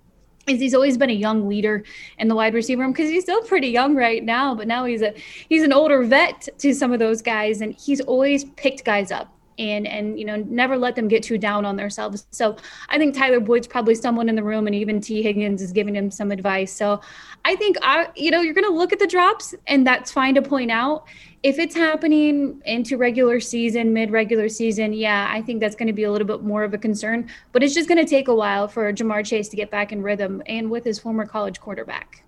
is he's always been a young leader in the wide receiver room because he's still pretty young right now, but now he's a he's an older vet to some of those guys, and he's always picked guys up and and you know never let them get too down on themselves. So I think Tyler Boyd's probably someone in the room, and even Tee Higgins is giving him some advice. So I think I you know you're going to look at the drops, and that's fine to point out. If it's happening into regular season, mid regular season, yeah, I think that's going to be a little bit more of a concern. But it's just going to take a while for Ja'Marr Chase to get back in rhythm, and with his former college quarterback.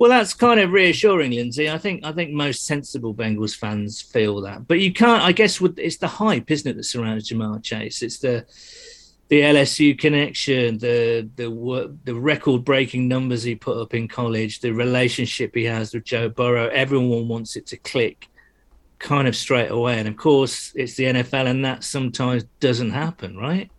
Well, that's kind of reassuring, Lindsay. I think I think most sensible Bengals fans feel that, but you can't. I guess with, it's the hype, isn't it, that surrounds Ja'Marr Chase? It's the the LSU connection, the the the record breaking numbers he put up in college, the relationship he has with Joe Burrow. Everyone wants it to click, kind of straight away. And of course, it's the NFL, and that sometimes doesn't happen, right?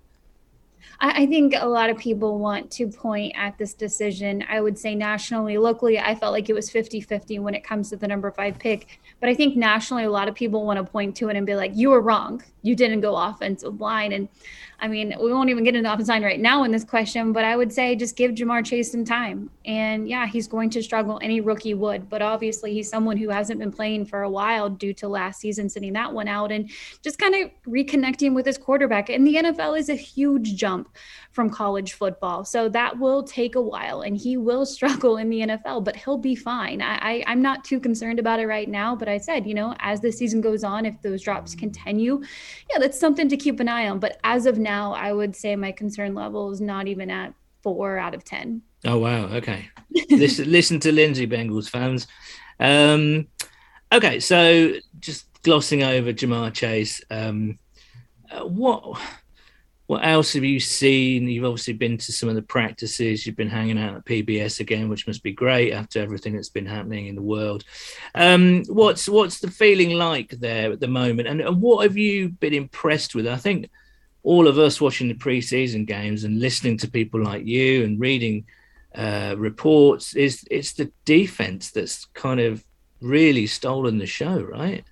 I, I think a lot of people want to point at this decision. I would say nationally, locally, I felt like it was 50 50 when it comes to the number five pick. But I think nationally, a lot of people want to point to it and be like, you were wrong. You didn't go offensive line. And I mean, we won't even get into offensive line right now in this question, but I would say just give Ja'Marr Chase some time. And yeah, he's going to struggle. Any rookie would, but obviously he's someone who hasn't been playing for a while due to last season sitting that one out and just kind of reconnecting with his quarterback. And the NFL is a huge jump from college football. So that will take a while and he will struggle in the NFL, but he'll be fine. I, I, am not too concerned about it right now, but I said, you know, as the season goes on, if those drops continue, yeah, that's something to keep an eye on. But as of now, I would say my concern level is not even at four out of 10. Oh, wow. Okay. listen, listen to Lindsay Bengals fans. Um, okay. So just glossing over Ja'Marr Chase. Um, uh, what what else have you seen? You've obviously been to some of the practices. You've been hanging out at PBS again, which must be great after everything that's been happening in the world. Um, what's what's the feeling like there at the moment, and, and what have you been impressed with? I think all of us watching the preseason games and listening to people like you and reading uh, reports is it's the defense that's kind of really stolen the show, right?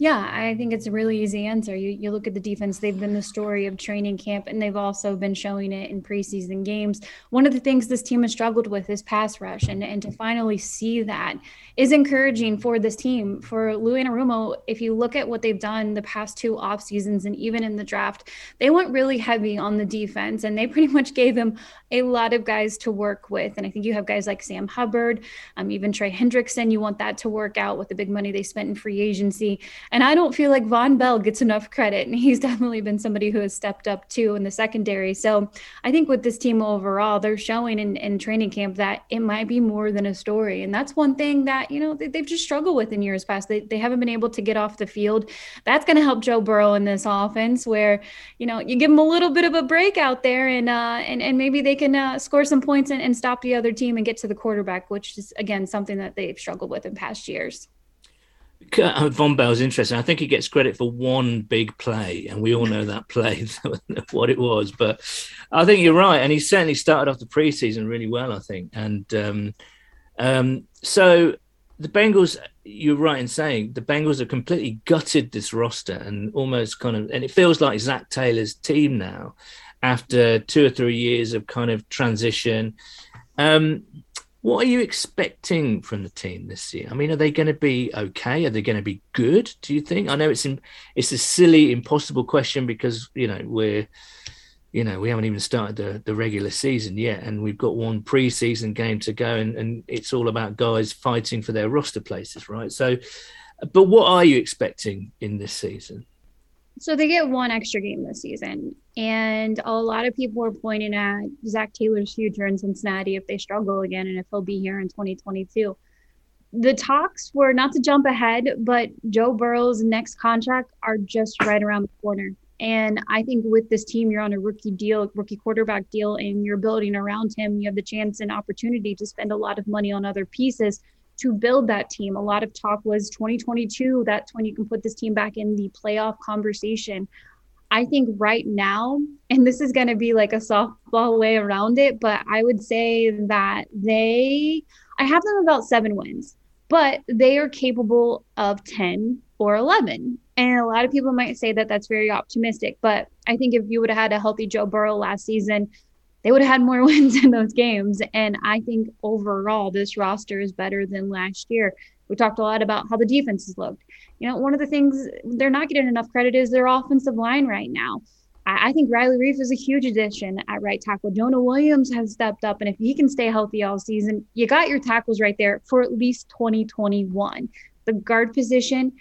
Yeah, I think it's a really easy answer. You you look at the defense; they've been the story of training camp, and they've also been showing it in preseason games. One of the things this team has struggled with is pass rush, and and to finally see that is encouraging for this team. For Lou Anarumo, if you look at what they've done the past two off seasons, and even in the draft, they went really heavy on the defense, and they pretty much gave him a lot of guys to work with. And I think you have guys like Sam Hubbard, um, even Trey Hendrickson. You want that to work out with the big money they spent in free agency. And I don't feel like Vonn Bell gets enough credit. And he's definitely been somebody who has stepped up too in the secondary. So I think with this team overall, they're showing in, in training camp that it might be more than a story. And that's one thing that, you know, they, have just struggled with in years past. They, they haven't been able to get off the field. That's going to help Joe Burrow in this offense where, you know, you give them a little bit of a break out there and, uh, and, and maybe they can uh, score some points and, and stop the other team and get to the quarterback, which is, again, something that they've struggled with in past years. Vonn Bell's interesting. I think he gets credit for one big play, and we all know that play, what it was. But I think you're right, and he certainly started off the preseason really well. I think, and um, um, so the Bengals. You're right in saying the Bengals have completely gutted this roster, and almost kind of, and it feels like Zach Taylor's team now, after two or three years of kind of transition. Um, what are you expecting from the team this year? I mean, are they going to be okay? Are they going to be good? Do you think? I know it's in, it's a silly, impossible question because you know we're, you know, we haven't even started the, the regular season yet, and we've got one preseason game to go, and, and it's all about guys fighting for their roster places, right? So, but what are you expecting in this season? So they get one extra game this season. And a lot of people are pointing at Zach Taylor's future in Cincinnati if they struggle again and if he'll be here in 2022. The talks were not to jump ahead, but Joe Burrow's next contract are just right around the corner. And I think with this team, you're on a rookie deal, rookie quarterback deal, and you're building around him. You have the chance and opportunity to spend a lot of money on other pieces to build that team. A lot of talk was 2022. That's when you can put this team back in the playoff conversation. I think right now, and this is going to be like a softball way around it, but I would say that they, I have them about seven wins, but they are capable of 10 or 11. And a lot of people might say that that's very optimistic, but I think if you would have had a healthy Joe Burrow last season, they would have had more wins in those games. And I think overall, this roster is better than last year. We talked a lot about how the defenses looked. You know, one of the things they're not getting enough credit is their offensive line right now. I, I think Riley Reiff is a huge addition at right tackle. Jonah Williams has stepped up, and if he can stay healthy all season, you got your tackles right there for at least 2021. The guard position,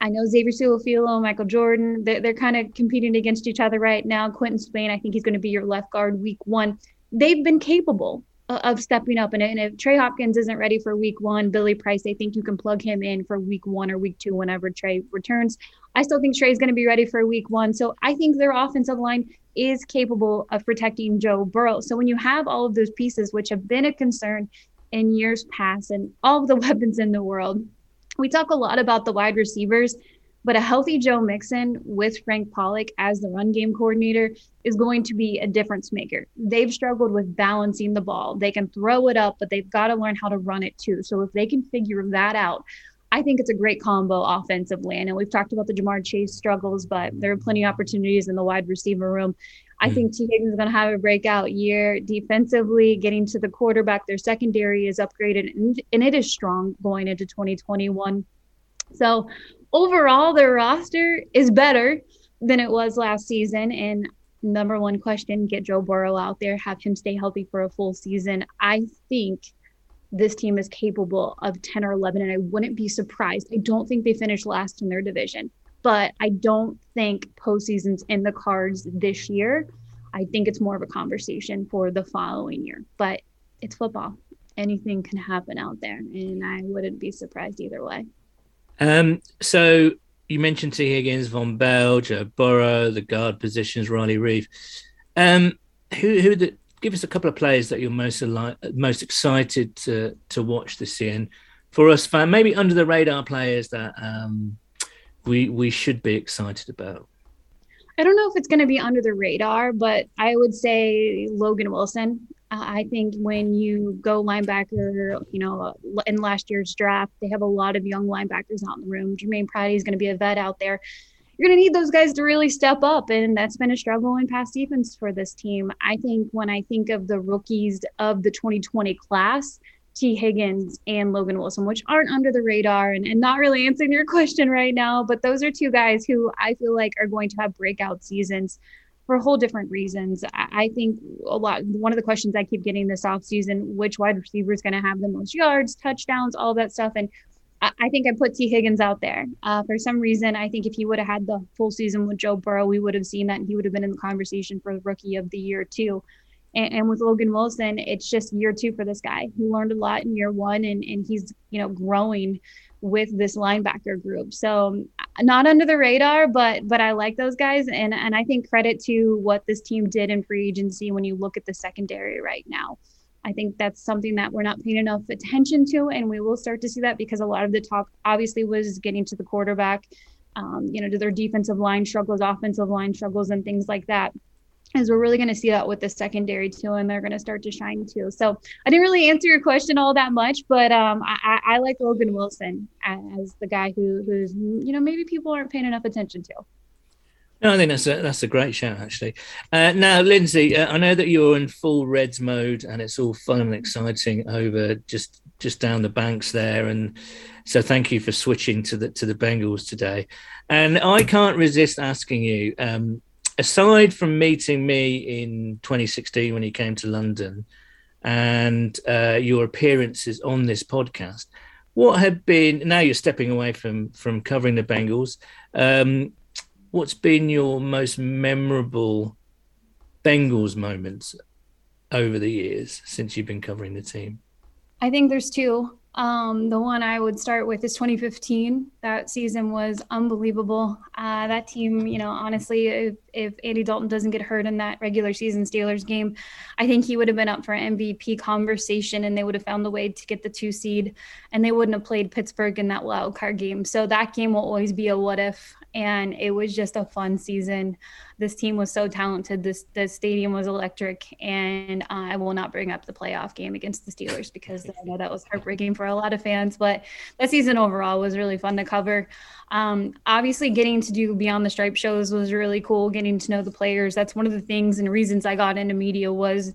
I know Xavier Su'a-Filo, Michael Jordan, they're, they're kind of competing against each other right now. Quinton Spain, I think he's going to be your left guard week one. They've been capable of stepping up. And, and if Trey Hopkins isn't ready for week one, Billy Price, I think you can plug him in for week one or week two whenever Trey returns. I still think Trey's going to be ready for week one. So I think their offensive line is capable of protecting Joe Burrow. So when you have all of those pieces, which have been a concern in years past, and all of the weapons in the world, we talk a lot about the wide receivers, but a healthy Joe Mixon with Frank Pollack as the run game coordinator is going to be a difference maker. They've struggled with balancing the ball. They can throw it up, but they've got to learn how to run it too. So if they can figure that out, I think it's a great combo offensively. And we've talked about the Ja'Marr Chase struggles, but there are plenty of opportunities in the wide receiver room. I mm. think Tee Higgins is going to have a breakout year defensively, getting to the quarterback. Their secondary is upgraded and, and it is strong going into 2021. So overall, their roster is better than it was last season. And number one question get Joe Burrow out there, have him stay healthy for a full season. I think this team is capable of 10 or 11, and I wouldn't be surprised. I don't think they finished last in their division, but I don't think postseason's in the cards this year. I think it's more of a conversation for the following year, but it's football. Anything can happen out there, and I wouldn't be surprised either way. Um, so you mentioned Tee Higgins, Vonn Bell, Joe Burrow, the guard positions, Riley Reiff. Um, who who the give us a couple of players that you're most ali- most excited to to watch this year, and for us maybe under the radar players that um, we we should be excited about. I don't know if it's going to be under the radar, but I would say Logan Wilson. I think when you go linebacker, you know, in last year's draft, they have a lot of young linebackers out in the room. Germaine Pratt is going to be a vet out there you're going to need those guys to really step up. And that's been a struggle in past defense for this team. I think when I think of the rookies of the 2020 class, Tee Higgins and Logan Wilson, which aren't under the radar and, and not really answering your question right now, but those are two guys who I feel like are going to have breakout seasons for whole different reasons. I, I think a lot, one of the questions I keep getting this offseason, which wide receiver is going to have the most yards, touchdowns, all that stuff. And I think I put Tee Higgins out there. Uh, for some reason, I think if he would have had the full season with Joe Burrow, we would have seen that and he would have been in the conversation for rookie of the year too. And, and, with Logan Wilson, it's just year two for this guy. He learned a lot in year one and, and he's, you know, growing with this linebacker group. So not under the radar, but but I like those guys. And and I think credit to what this team did in free agency when you look at the secondary right now. I think that's something that we're not paying enough attention to, and we will start to see that because a lot of the talk obviously was getting to the quarterback. Um, you know, do their defensive line struggles, offensive line struggles, and things like that. As we're really going to see that with the secondary too, and they're going to start to shine too. So I didn't really answer your question all that much, but um, I, I like Logan Wilson as the guy who who's you know maybe people aren't paying enough attention to. No, I think that's a, that's a great shout, actually. Uh, now, Lindsay, uh, I know that you're in full Reds mode and it's all fun and exciting over just just down the banks there, and so thank you for switching to the to the Bengals today. And I can't resist asking you, um, aside from meeting me in 2016 when you came to London, and uh, your appearances on this podcast, what have been now you're stepping away from from covering the Bengals? Um, what's been your most memorable Bengals moments over the years since you've been covering the team? I think there's two. Um, the one I would start with is 2015. That season was unbelievable. Uh, that team, you know, honestly, if, if Andy Dalton doesn't get hurt in that regular season Steelers game, I think he would have been up for MVP conversation and they would have found a way to get the two seed and they wouldn't have played Pittsburgh in that wild card game. So that game will always be a what if and it was just a fun season. This team was so talented. This the stadium was electric, and uh, I will not bring up the playoff game against the Steelers because I know that was heartbreaking for a lot of fans. But that season overall was really fun to cover. Um, obviously, getting to do Beyond the Stripe shows was really cool. Getting to know the players. That's one of the things and reasons I got into media was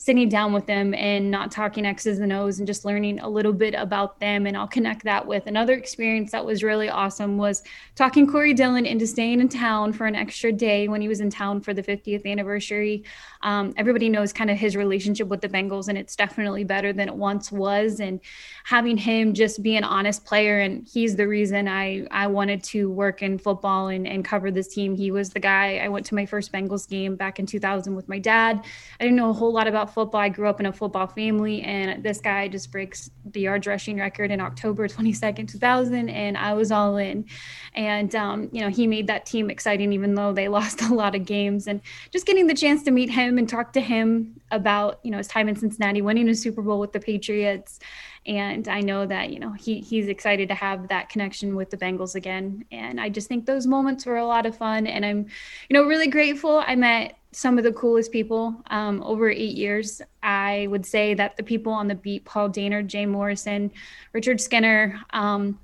sitting down with them and not talking X's and O's and just learning a little bit about them. And I'll connect that with another experience that was really awesome was talking Corey Dillon into staying in town for an extra day when he was in town for the 50th anniversary. Um, everybody knows kind of his relationship with the Bengals, and it's definitely better than it once was. And having him just be an honest player, and he's the reason I I wanted to work in football and, and cover this team. He was the guy I went to my first Bengals game back in 2000 with my dad. I didn't know a whole lot about football. I grew up in a football family, and this guy just breaks the yards rushing record in October 22nd, 2000, and I was all in. And um, you know, he made that team exciting, even though they lost a lot of games. And just getting the chance to meet him and talk to him about you know his time in Cincinnati, winning a Super Bowl with the Patriots, and I know that you know he he's excited to have that connection with the Bengals again. And I just think those moments were a lot of fun, and I'm you know really grateful. I met some of the coolest people um, over eight years. I would say that the people on the beat, Paul Dehner, Jay Morrison, Richard Skinner, um,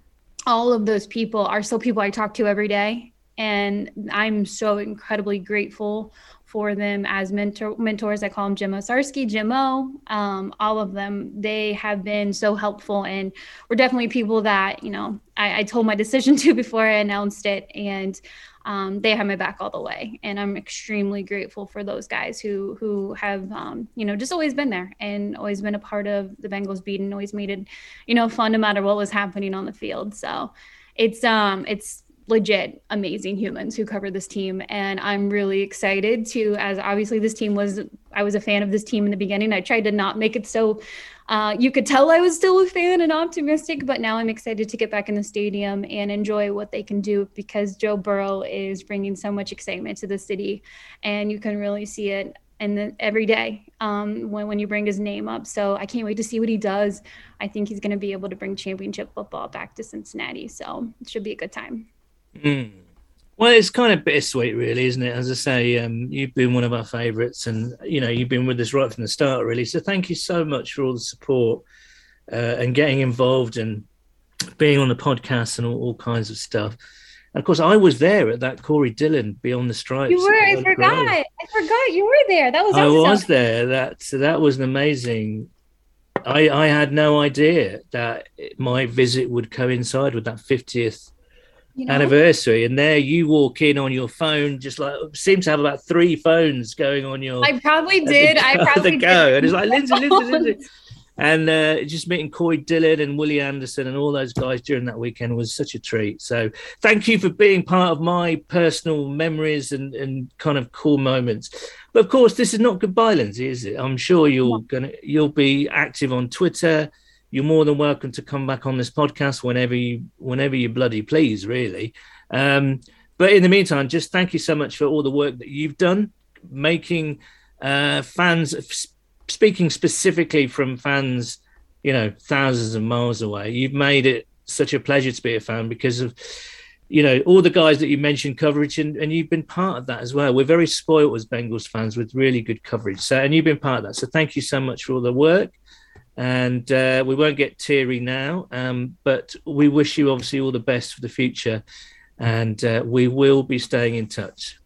all of those people are still people I talk to every day. And I'm so incredibly grateful for them as mentor, mentors. I call them Jim Owczarski, Jim O, um, all of them. They have been so helpful and we're definitely people that, you know, I, I told my decision to before I announced it. And um, they have my back all the way. And I'm extremely grateful for those guys who who have, um, you know, just always been there and always been a part of the Bengals beat and always made it, you know, fun no matter what was happening on the field. So it's um it's legit amazing humans who cover this team and i'm really excited to as obviously this team was i was a fan of this team in the beginning i tried to not make it so uh, you could tell i was still a fan and optimistic but now i'm excited to get back in the stadium and enjoy what they can do because joe burrow is bringing so much excitement to the city and you can really see it and every day um, when, when you bring his name up. So I can't wait to see what he does. I think he's going to be able to bring championship football back to Cincinnati. So it should be a good time. Mm. Well, it's kind of bittersweet, really, isn't it? As I say, um, you've been one of our favourites, and you know you've been with us right from the start, really. So thank you so much for all the support uh, and getting involved and being on the podcast and all, all, kinds of stuff. And of course, I was there at that Corey Dillon Beyond the Stripes. You were. I forgot. Grove. I forgot you were there. That was. I was there. That so that was an amazing. I I had no idea that my visit would coincide with that fiftieth you know? anniversary, and there you walk in on your phone, just like seem to have about three phones going on your. I probably did. I probably go, did. and it's like Lindsay, Lindsay, Lindsay. And uh, just meeting Corey Dillon and Willie Anderson and all those guys during that weekend was such a treat. So thank you for being part of my personal memories and, and kind of cool moments. But of course, this is not goodbye, Lindsay, is it? I'm sure you'll gonna you'll be active on Twitter you're more than welcome to come back on this podcast whenever you whenever you bloody please, really. Um, but in the meantime, just thank you so much for all the work that you've done, making uh, fans speaking specifically from fans, you know, thousands of miles away. You've made it such a pleasure to be a fan because of you know all the guys that you mentioned coverage and, and you've been part of that as well we're very spoiled as bengals fans with really good coverage so and you've been part of that so thank you so much for all the work and uh, we won't get teary now, um, but we wish you obviously all the best for the future, and uh, we will be staying in touch.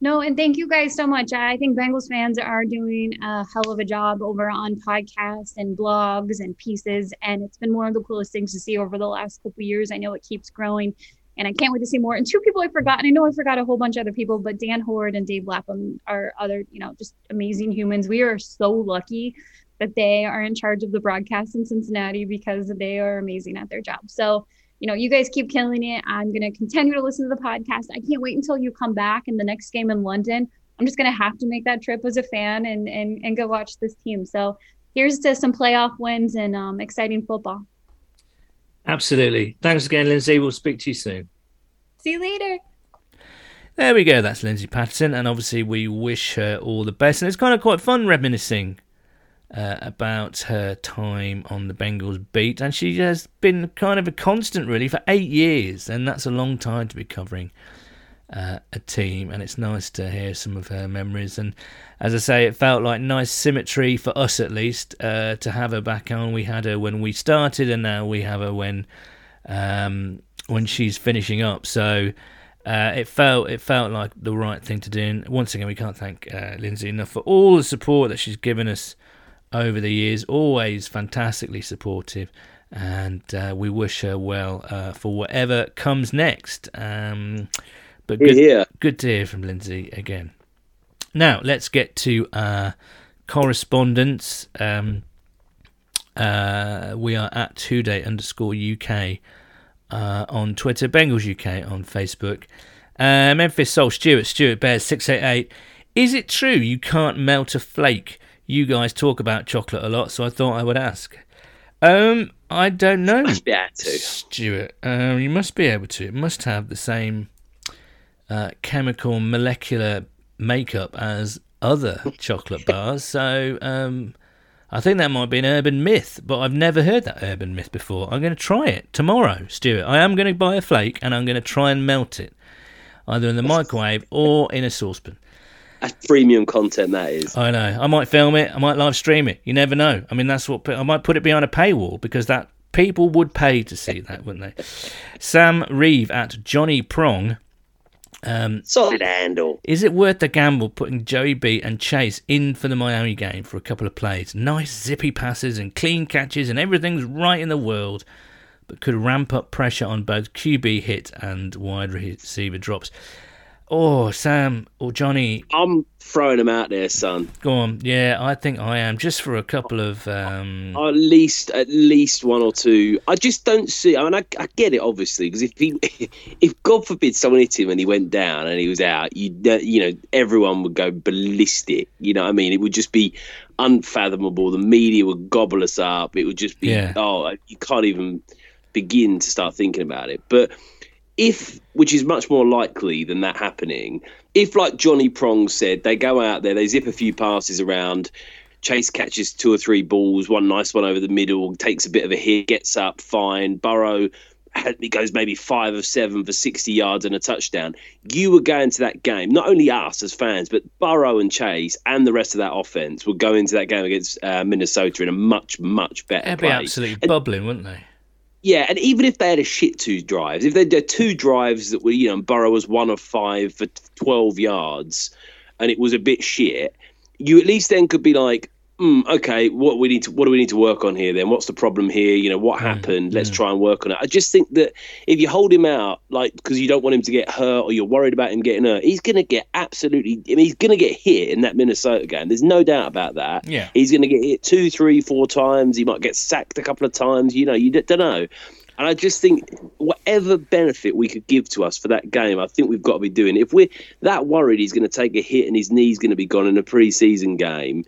No, and thank you guys so much. I think Bengals fans are doing a hell of a job over on podcasts and blogs and pieces, and it's been one of the coolest things to see over the last couple years. I know it keeps growing, and I can't wait to see more. And two people I forgot, and I know I forgot a whole bunch of other people, but Dan Hoard and Dave Lapham are other, you know, just amazing humans. We are so lucky that they are in charge of the broadcast in Cincinnati because they are amazing at their job. So, you know, you guys keep killing it. I'm going to continue to listen to the podcast. I can't wait until you come back in the next game in London. I'm just going to have to make that trip as a fan and, and, and go watch this team. So here's to some playoff wins and um, exciting football. Absolutely. Thanks again, Lindsay. We'll speak to you soon. See you later. There we go. That's Lindsay Patterson. And obviously, we wish her all the best. And it's kind of quite fun reminiscing uh, about her time on the Bengals beat, and she has been kind of a constant really for eight years, and that's a long time to be covering uh, a team. And it's nice to hear some of her memories. And as I say, it felt like nice symmetry for us at least uh, to have her back on. We had her when we started, and now we have her when um, when she's finishing up. So. uh, it felt it felt like the right thing to do. And once again, we can't thank uh, Lindsay enough for all the support that she's given us over the years. Always fantastically supportive, and uh, we wish her well uh, for whatever comes next. Um, but good, Yeah. good to hear from Lindsay again. Now let's get to uh, correspondence. Um, uh, we are at Today underscore UK uh, on Twitter, Bengals UK on Facebook. Uh, Memphis Soul Stewart, Stuart Bears six eight eight. Is it true you can't melt a flake? You guys talk about chocolate a lot, so I thought I would ask. Um, I don't know, Yeah, too. Stuart. Um, you must be able to. It must have the same uh, chemical molecular makeup as other chocolate bars. So um, I think that might be an urban myth, but I've never heard that urban myth before. I'm going to try it tomorrow, Stuart. I am going to buy a flake and I'm going to try and melt it, either in the microwave or in a saucepan. That's premium content, that is. I know. I might film it. I might live stream it. You never know. I mean, that's what I might put it behind a paywall because that people would pay to see that, wouldn't they? Sam Reeve at Johnny Prong. Um, Solid handle. is it worth the gamble putting Joey B and Chase in for the Miami game for a couple of plays? Nice zippy passes and clean catches, and everything's right in the world, but could ramp up pressure on both QB hit and wide receiver drops. Oh, Sam or Johnny, I'm throwing them out there, son. go on. Yeah, I think I am just for a couple of. Um, At least, at least one or two. I just don't see. I mean, I, I get it obviously because if he, if God forbid someone hit him and he went down and he was out, you you know everyone would go ballistic. You know what I mean? It would just be unfathomable. The media would gobble us up. It would just be Yeah. oh, you can't even begin to start thinking about it. But if, which is much more likely than that happening, if like Johnny Prong said, they go out there, they zip a few passes around. Chase catches two or three balls, one nice one over the middle, takes a bit of a hit, gets up, fine. Burrow he goes maybe five of seven for 60 yards and a touchdown. You were going to that game, not only us as fans, but Burrow and Chase and the rest of that offense would go into that game against uh, Minnesota in a much, much better they'd be place. absolutely bubbling, wouldn't they? Yeah, and even if they had a shit two drives, if they had two drives that were, you know, Burrow was one of five for 12 yards and it was a bit shit, you at least then could be like, mm, okay, what we need to, what do we need to work on here then? What's the problem here? You know, what happened? Let's try and work on it. I just think that if you hold him out, like, because you don't want him to get hurt or you're worried about him getting hurt, he's going to get absolutely, I mean, he's going to get hit in that Minnesota game. There's no doubt about that. Yeah. He's going to get hit two, three, four times. He might get sacked a couple of times. You know, you d- don't know. And I just think whatever benefit we could give to us for that game, I think we've got to be doing. If we're that worried he's going to take a hit and his knee's going to be gone in a preseason game,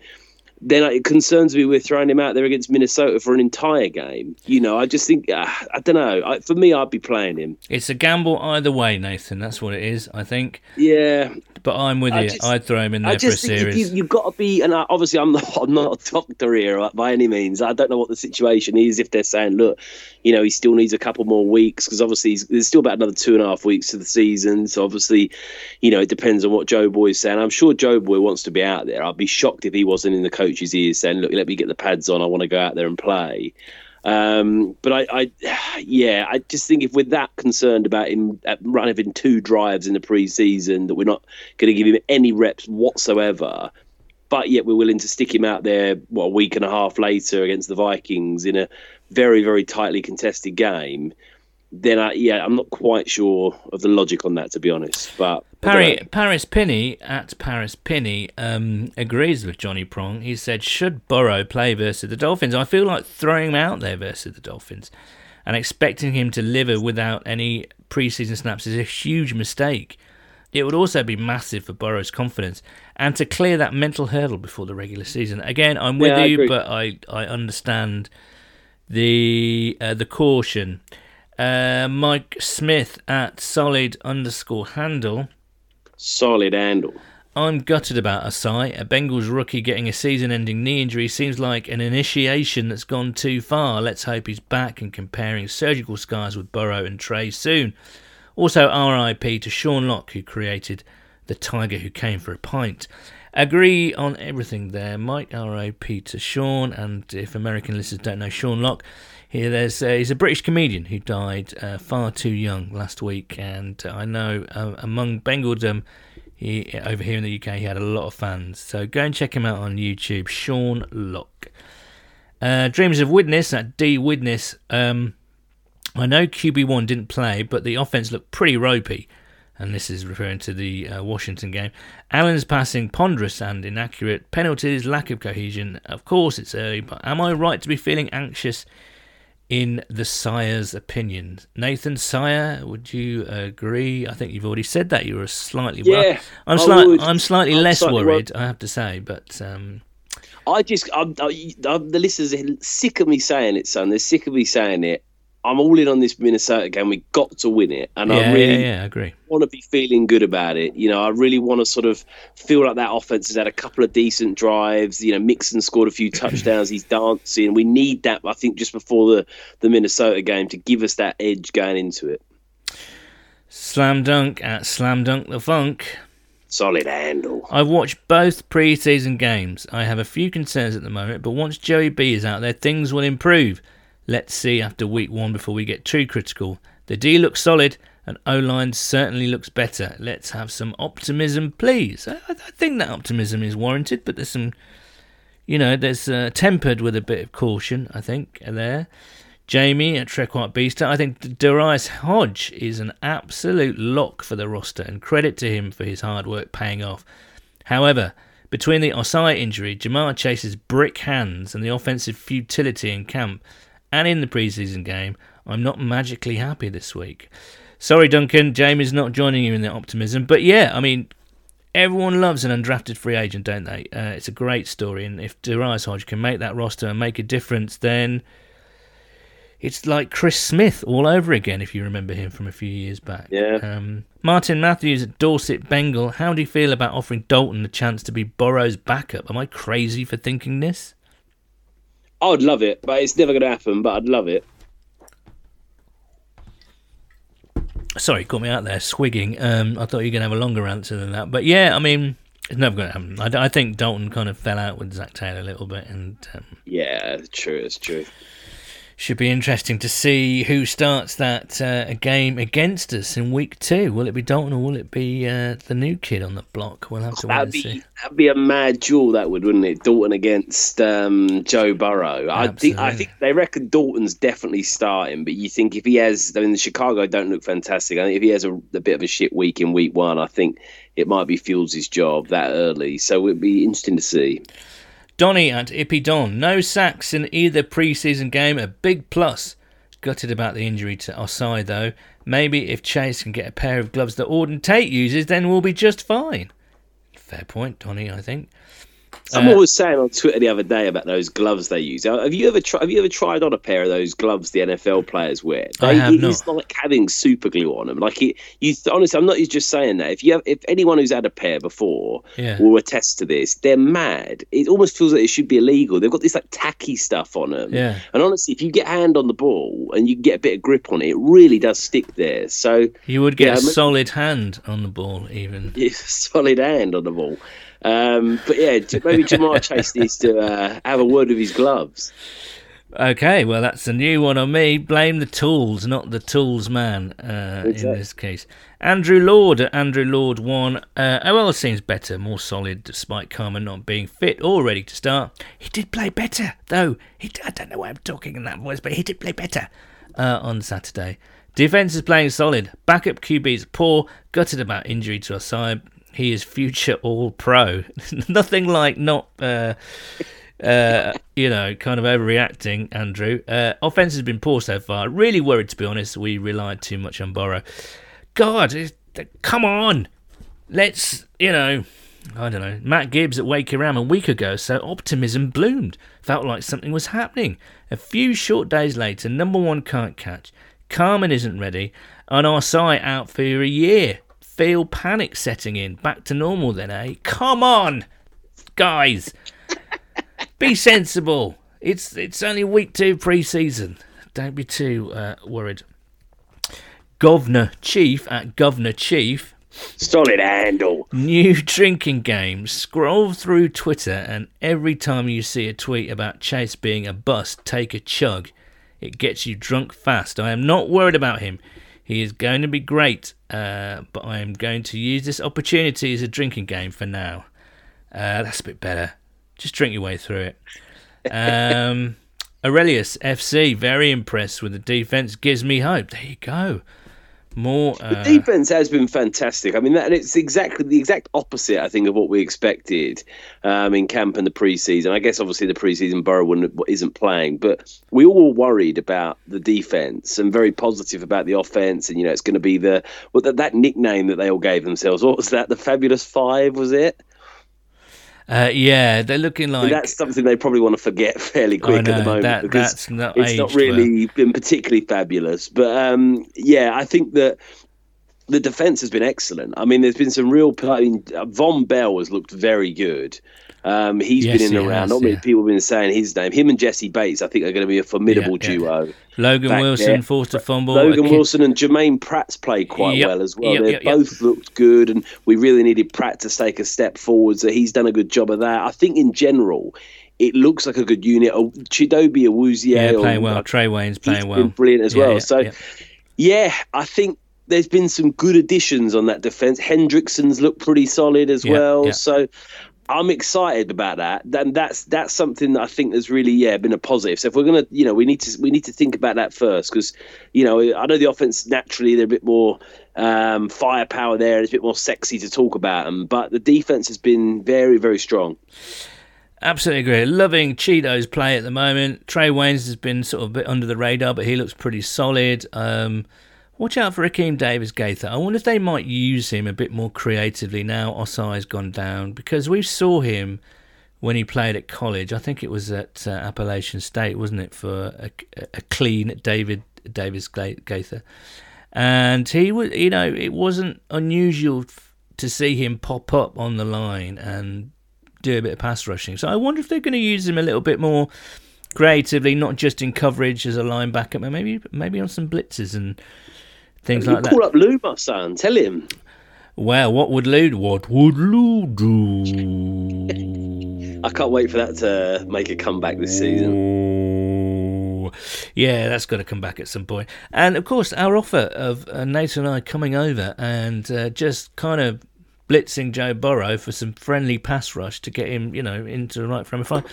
then it concerns me we're throwing him out there against Minnesota for an entire game. You know, I just think, uh, I don't know. I, for me, I'd be playing him. It's a gamble either way, Nathan. That's what it is, I think. Yeah, But I'm with I you. just- I'd throw him in I there for a just think series. you, you've got to be, and I, obviously I'm not, I'm not a doctor here by any means. I don't know what the situation is. If they're saying, look, you know, he still needs a couple more weeks because obviously he's, there's still about another two and a half weeks to the season. So obviously, you know, it depends on what Joe Boy's saying. I'm sure Joe Boy wants to be out there. I'd be shocked if he wasn't in the coach's ears saying, look, let me get the pads on. I want to go out there and play. Um, but I, I, yeah, I just think if we're that concerned about him uh, running two drives in the preseason, that we're not going to give him any reps whatsoever, but yet we're willing to stick him out there, what, a week and a half later against the Vikings in a very, very tightly contested game, then I, yeah, I'm not quite sure of the logic on that, to be honest. But Parry. Paris Pinney at Paris Pinney um, agrees with Johnny Prong. He said, "Should Burrow play versus the Dolphins? I feel like throwing him out there versus the Dolphins, and expecting him to deliver without any preseason snaps is a huge mistake. It would also be massive for Burrow's confidence and to clear that mental hurdle before the regular season. Again, I'm with Yeah, you, agree. but I I understand the uh, the caution." Uh, Mike Smith at solid underscore handle. Solid handle. I'm gutted about Ossai. A Bengals rookie getting a season ending knee injury seems like an initiation that's gone too far. Let's hope he's back and comparing surgical scars with Burrow and Trey soon. Also, RIP to Sean Lock, who created The Tiger Who Came for a Pint. Agree on everything there. Mike R.O. Peter Sean, and if American listeners don't know Sean Lock, here there's uh, he's a British comedian who died uh, far too young last week, and I know uh, among Bengaldom, he over here in the UK, he had a lot of fans. So go and check him out on YouTube, Sean Lock. Uh, Dreams of Witness, that D Witness. Um, I know QB1 didn't play, but the offense looked pretty ropey and this is referring to the uh, Washington game. Allen's passing ponderous and inaccurate, penalties, lack of cohesion. Of course, it's early, but am I right to be feeling anxious in the sire's opinion? Nathan Sire, would you agree? I think you've already said that you were slightly. Yeah, I'm, sli- I'm slightly I'm less slightly worried, I have to say, but. Um, I just, I'm, I'm, the listeners are sick of me saying it, son. They're sick of me saying it. I'm all in on this Minnesota game. We got to win it, and yeah, I really yeah, yeah, I agree. want to be feeling good about it. You know, I really want to sort of feel like that offense has had a couple of decent drives. You know, Mixon scored a few touchdowns. He's dancing. We need that. I think just before the the Minnesota game to give us that edge going into it. Slam dunk at Slam Dunk the Funk. Solid handle. I've watched both preseason games. I have a few concerns at the moment, but once Joey B is out there, things will improve. Let's see after week one before we get too critical. The D looks solid and O line certainly looks better. Let's have some optimism, please. I, I, think that optimism is warranted, but there's some, you know, there's uh, tempered with a bit of caution, I think, there. Jamie at White Beaster, I think Darius Hodge is an absolute lock for the roster, and credit to him for his hard work paying off. However, between the Ossai injury, Ja'Marr Chase's brick hands, and the offensive futility in camp, and in the preseason game, I'm not magically happy this week. Sorry, Duncan, Jamie's not joining you in the optimism, but yeah, I mean, everyone loves an undrafted free agent, don't they? Uh, it's a great story, and if Darius Hodge can make that roster and make a difference, then it's like Chris Smith all over again, if you remember him from a few years back. Yeah. Um, Martin Matthews at Dorset Bengal, how do you feel about offering Dalton the chance to be Burrow's backup? Am I crazy for thinking this? I would love it, but it's never going to happen. But I'd love it. Sorry, caught me out there swigging. Um, I thought you were going to have a longer answer than that, but yeah, I mean, it's never going to happen. I, I, think Dalton kind of fell out with Zac Taylor a little bit, and um, yeah, it's true, it's true should be interesting to see who starts that uh, game against us in week two. Will it be Dalton or will it be uh, the new kid on the block? We'll have to wait and be, see. That'd be a mad duel, that would, wouldn't it? Dalton against um, Joe Burrow. I think I think they reckon Dalton's definitely starting, but you think if he has, I mean, the Chicago don't look fantastic. I think if he has a, a bit of a shit week in week one, I think it might be Fields' job that early. So it'd be interesting to see. Donny at Ippy Don. No sacks in either preseason game, a big plus. Gutted about the injury to Ossai though. Maybe if Chase can get a pair of gloves that Auden Tate uses, then we'll be just fine. Fair point, Donny, I think. Someone uh, was saying on Twitter the other day about those gloves they use. Have you ever tried? Have you ever tried on a pair of those gloves the NFL players wear? They, I have it's not. like having super glue on them. Like it, you honestly, I'm not just saying that. If you have, if anyone who's had a pair before yeah. will attest to this, they're mad. It almost feels like it should be illegal. They've got this like tacky stuff on them. Yeah. And honestly, if you get hand on the ball and you get a bit of grip on it, it really does stick there. So you would get yeah, a solid hand on the ball, even. Yeah, solid hand on the ball. Um, but yeah, maybe Ja'Marr Chase needs to uh, have a word with his gloves. Okay, well, that's a new one on me. Blame the tools, not the tools man uh, exactly. in this case. Andrew Lord at Andrew Lord 1. Uh, OL seems better, more solid, despite Carman not being fit or ready to start. He did play better, though. He, I don't know why I'm talking in that voice, but he did play better uh, on Saturday. Defense is playing solid. Backup QBs poor. Gutted about injury to Ossai he is future all pro. Nothing like not, uh, uh, you know, kind of overreacting, Andrew. Uh, offense has been poor so far. Really worried, to be honest. We relied too much on Burrow. God, come on. Let's, you know, I don't know. Matt Gibbs at Wake Ram a week ago, so optimism bloomed. Felt like something was happening. A few short days later, number one can't catch. Carman isn't ready, and Ossai out for a year feel panic setting in. Back to normal then, eh? Come on, guys. be sensible. It's it's only week two pre-season. Don't be too uh, worried. Governor Chief at Governor Chief. Solid handle. New drinking game. Scroll through Twitter, and every time you see a tweet about Chase being a bust, take a chug. It gets you drunk fast. I am not worried about him. He is going to be great, uh, but I am going to use this opportunity as a drinking game for now. Uh, that's a bit better. Just drink your way through it. Um, Aurelius FC, very impressed with the defense. Gives me hope. There you go. More. Uh, the defense has been fantastic. I mean, that it's exactly the exact opposite, I think, of what we expected um, in camp and the preseason. I guess obviously the preseason Burrow isn't playing, but we all were worried about the defense and very positive about the offense. And you know, it's going to be the well, that, that nickname that they all gave themselves. What was that? The Fabulous Five was it? Uh, yeah, they're looking like that's something they probably want to forget fairly quick know, at the moment that, because not it's not really well. been particularly fabulous. But um, yeah, I think that the defense has been excellent. I mean, there's been some real. I mean, Vonn Bell has looked very good. Um, he's yes, been in he around. has, Not many yeah. people have been saying his name. Him and Jessie Bates, I think, are going to be a formidable Yeah, yeah. duo. Logan Wilson there. forced a fumble. Logan A Wilson and Germaine Pratt's played quite Yep, well as well. yep, They yep, both looked good, and we really needed Pratt to take a step forward. So he's done a good job of that. I think in general, it looks like a good unit. Oh, Chidobe Awuzie, Yeah, or- playing well. Trae Waynes he's playing been well. brilliant as well. yeah, so yeah. yeah, I think there's been some good additions on that defense. Hendrickson's looked pretty solid as Yeah, well. yeah. So I'm excited about that. Then that's that's something that I think has really yeah been a positive. So if we're gonna you know we need to we need to think about that first because you know I know the offense naturally they're a bit more um, firepower there it's a bit more sexy to talk about them, but the defense has been very very strong. Absolutely agree. Loving Cheeto's play at the moment. Trae Waynes has been sort of a bit under the radar, but he looks pretty solid. Um, watch out for Akeem Davis Gaither. I wonder if they might use him a bit more creatively now Ossai's gone down because we saw him when he played at college. I think it was at uh, Appalachian State, wasn't it, for a, a clean David Davis Gaither. And he was, you know, it wasn't unusual to see him pop up on the line and do a bit of pass rushing. So I wonder if they're going to use him a little bit more creatively, not just in coverage as a linebacker, but maybe maybe on some blitzes and things You like that. call up Lou, my son. Tell him. Well, what would Lou? What would Lou do? I can't wait for that to make a comeback this season. Yeah, that's got to come back at some point. And of course, our offer of uh, Nathan and I coming over and uh, just kind of blitzing Joe Burrow for some friendly pass rush to get him, you know, into the right frame of mind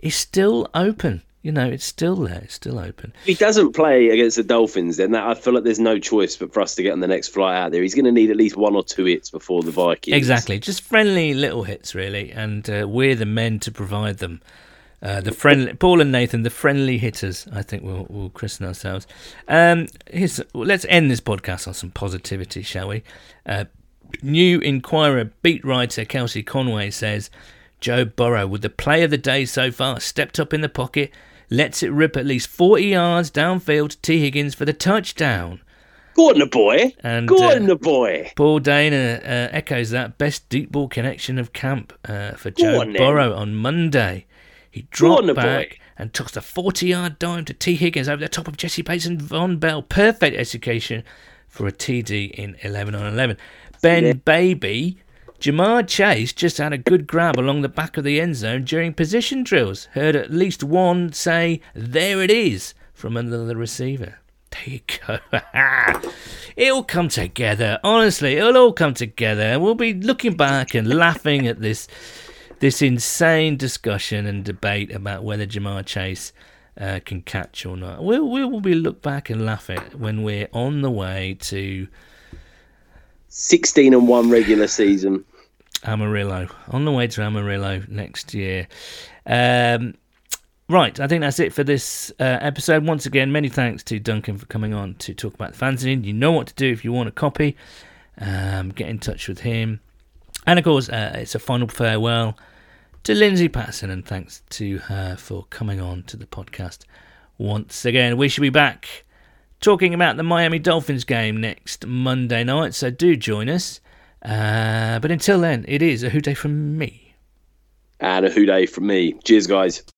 is still open. You know, it's still there. It's still open. If he doesn't play against the Dolphins, then that, I feel like there's no choice but for us to get on the next flight out there. He's going to need at least one or two hits before the Vikings. Exactly, just friendly little hits, really, and uh, we're the men to provide them. Uh, the friendly Paul and Nathan, the friendly hitters. I think we'll, we'll christen ourselves. Um, here's, let's end this podcast on some positivity, shall we? Uh, New Enquirer beat writer Kelsey Conway says Joe Burrow, with the play of the day so far, stepped up in the pocket, lets it rip at least 40 yards downfield to Tee Higgins for the touchdown. Go on, the boy. And, Go uh, on, the boy. Paul Dehner uh, echoes that best deep ball connection of camp uh, for Joe on then. Burrow on Monday. He dropped back boy. and tossed a 40 yard dime to Tee Higgins over the top of Jessie Bates and Vonn Bell. Perfect execution for a TD in 11 on 11. Ben Yeah. Baby, Ja'Marr Chase just had a good grab along the back of the end zone during position drills. Heard at least one say, There it is, from another receiver. There you go. it'll come together. Honestly, it'll all come together. We'll be looking back and laughing at this this insane discussion and debate about whether Ja'Marr Chase uh, can catch or not. We'll we will be look back and laugh at when we're on the way to 16 and 1 regular season. Amarillo. On the way to Amarillo next year. Um, right, I think that's it for this uh, episode. Once again, many thanks to Duncan for coming on to talk about the fanzine. You know what to do if you want a copy. Um, get in touch with him. And of course, uh, it's a final farewell to Lindsay Patterson, and thanks to her for coming on to the podcast once again. We should be back talking about the Miami Dolphins game next Monday night, so do join us. Uh, but until then, it is a who dey from me. And a who dey from me. Cheers, guys.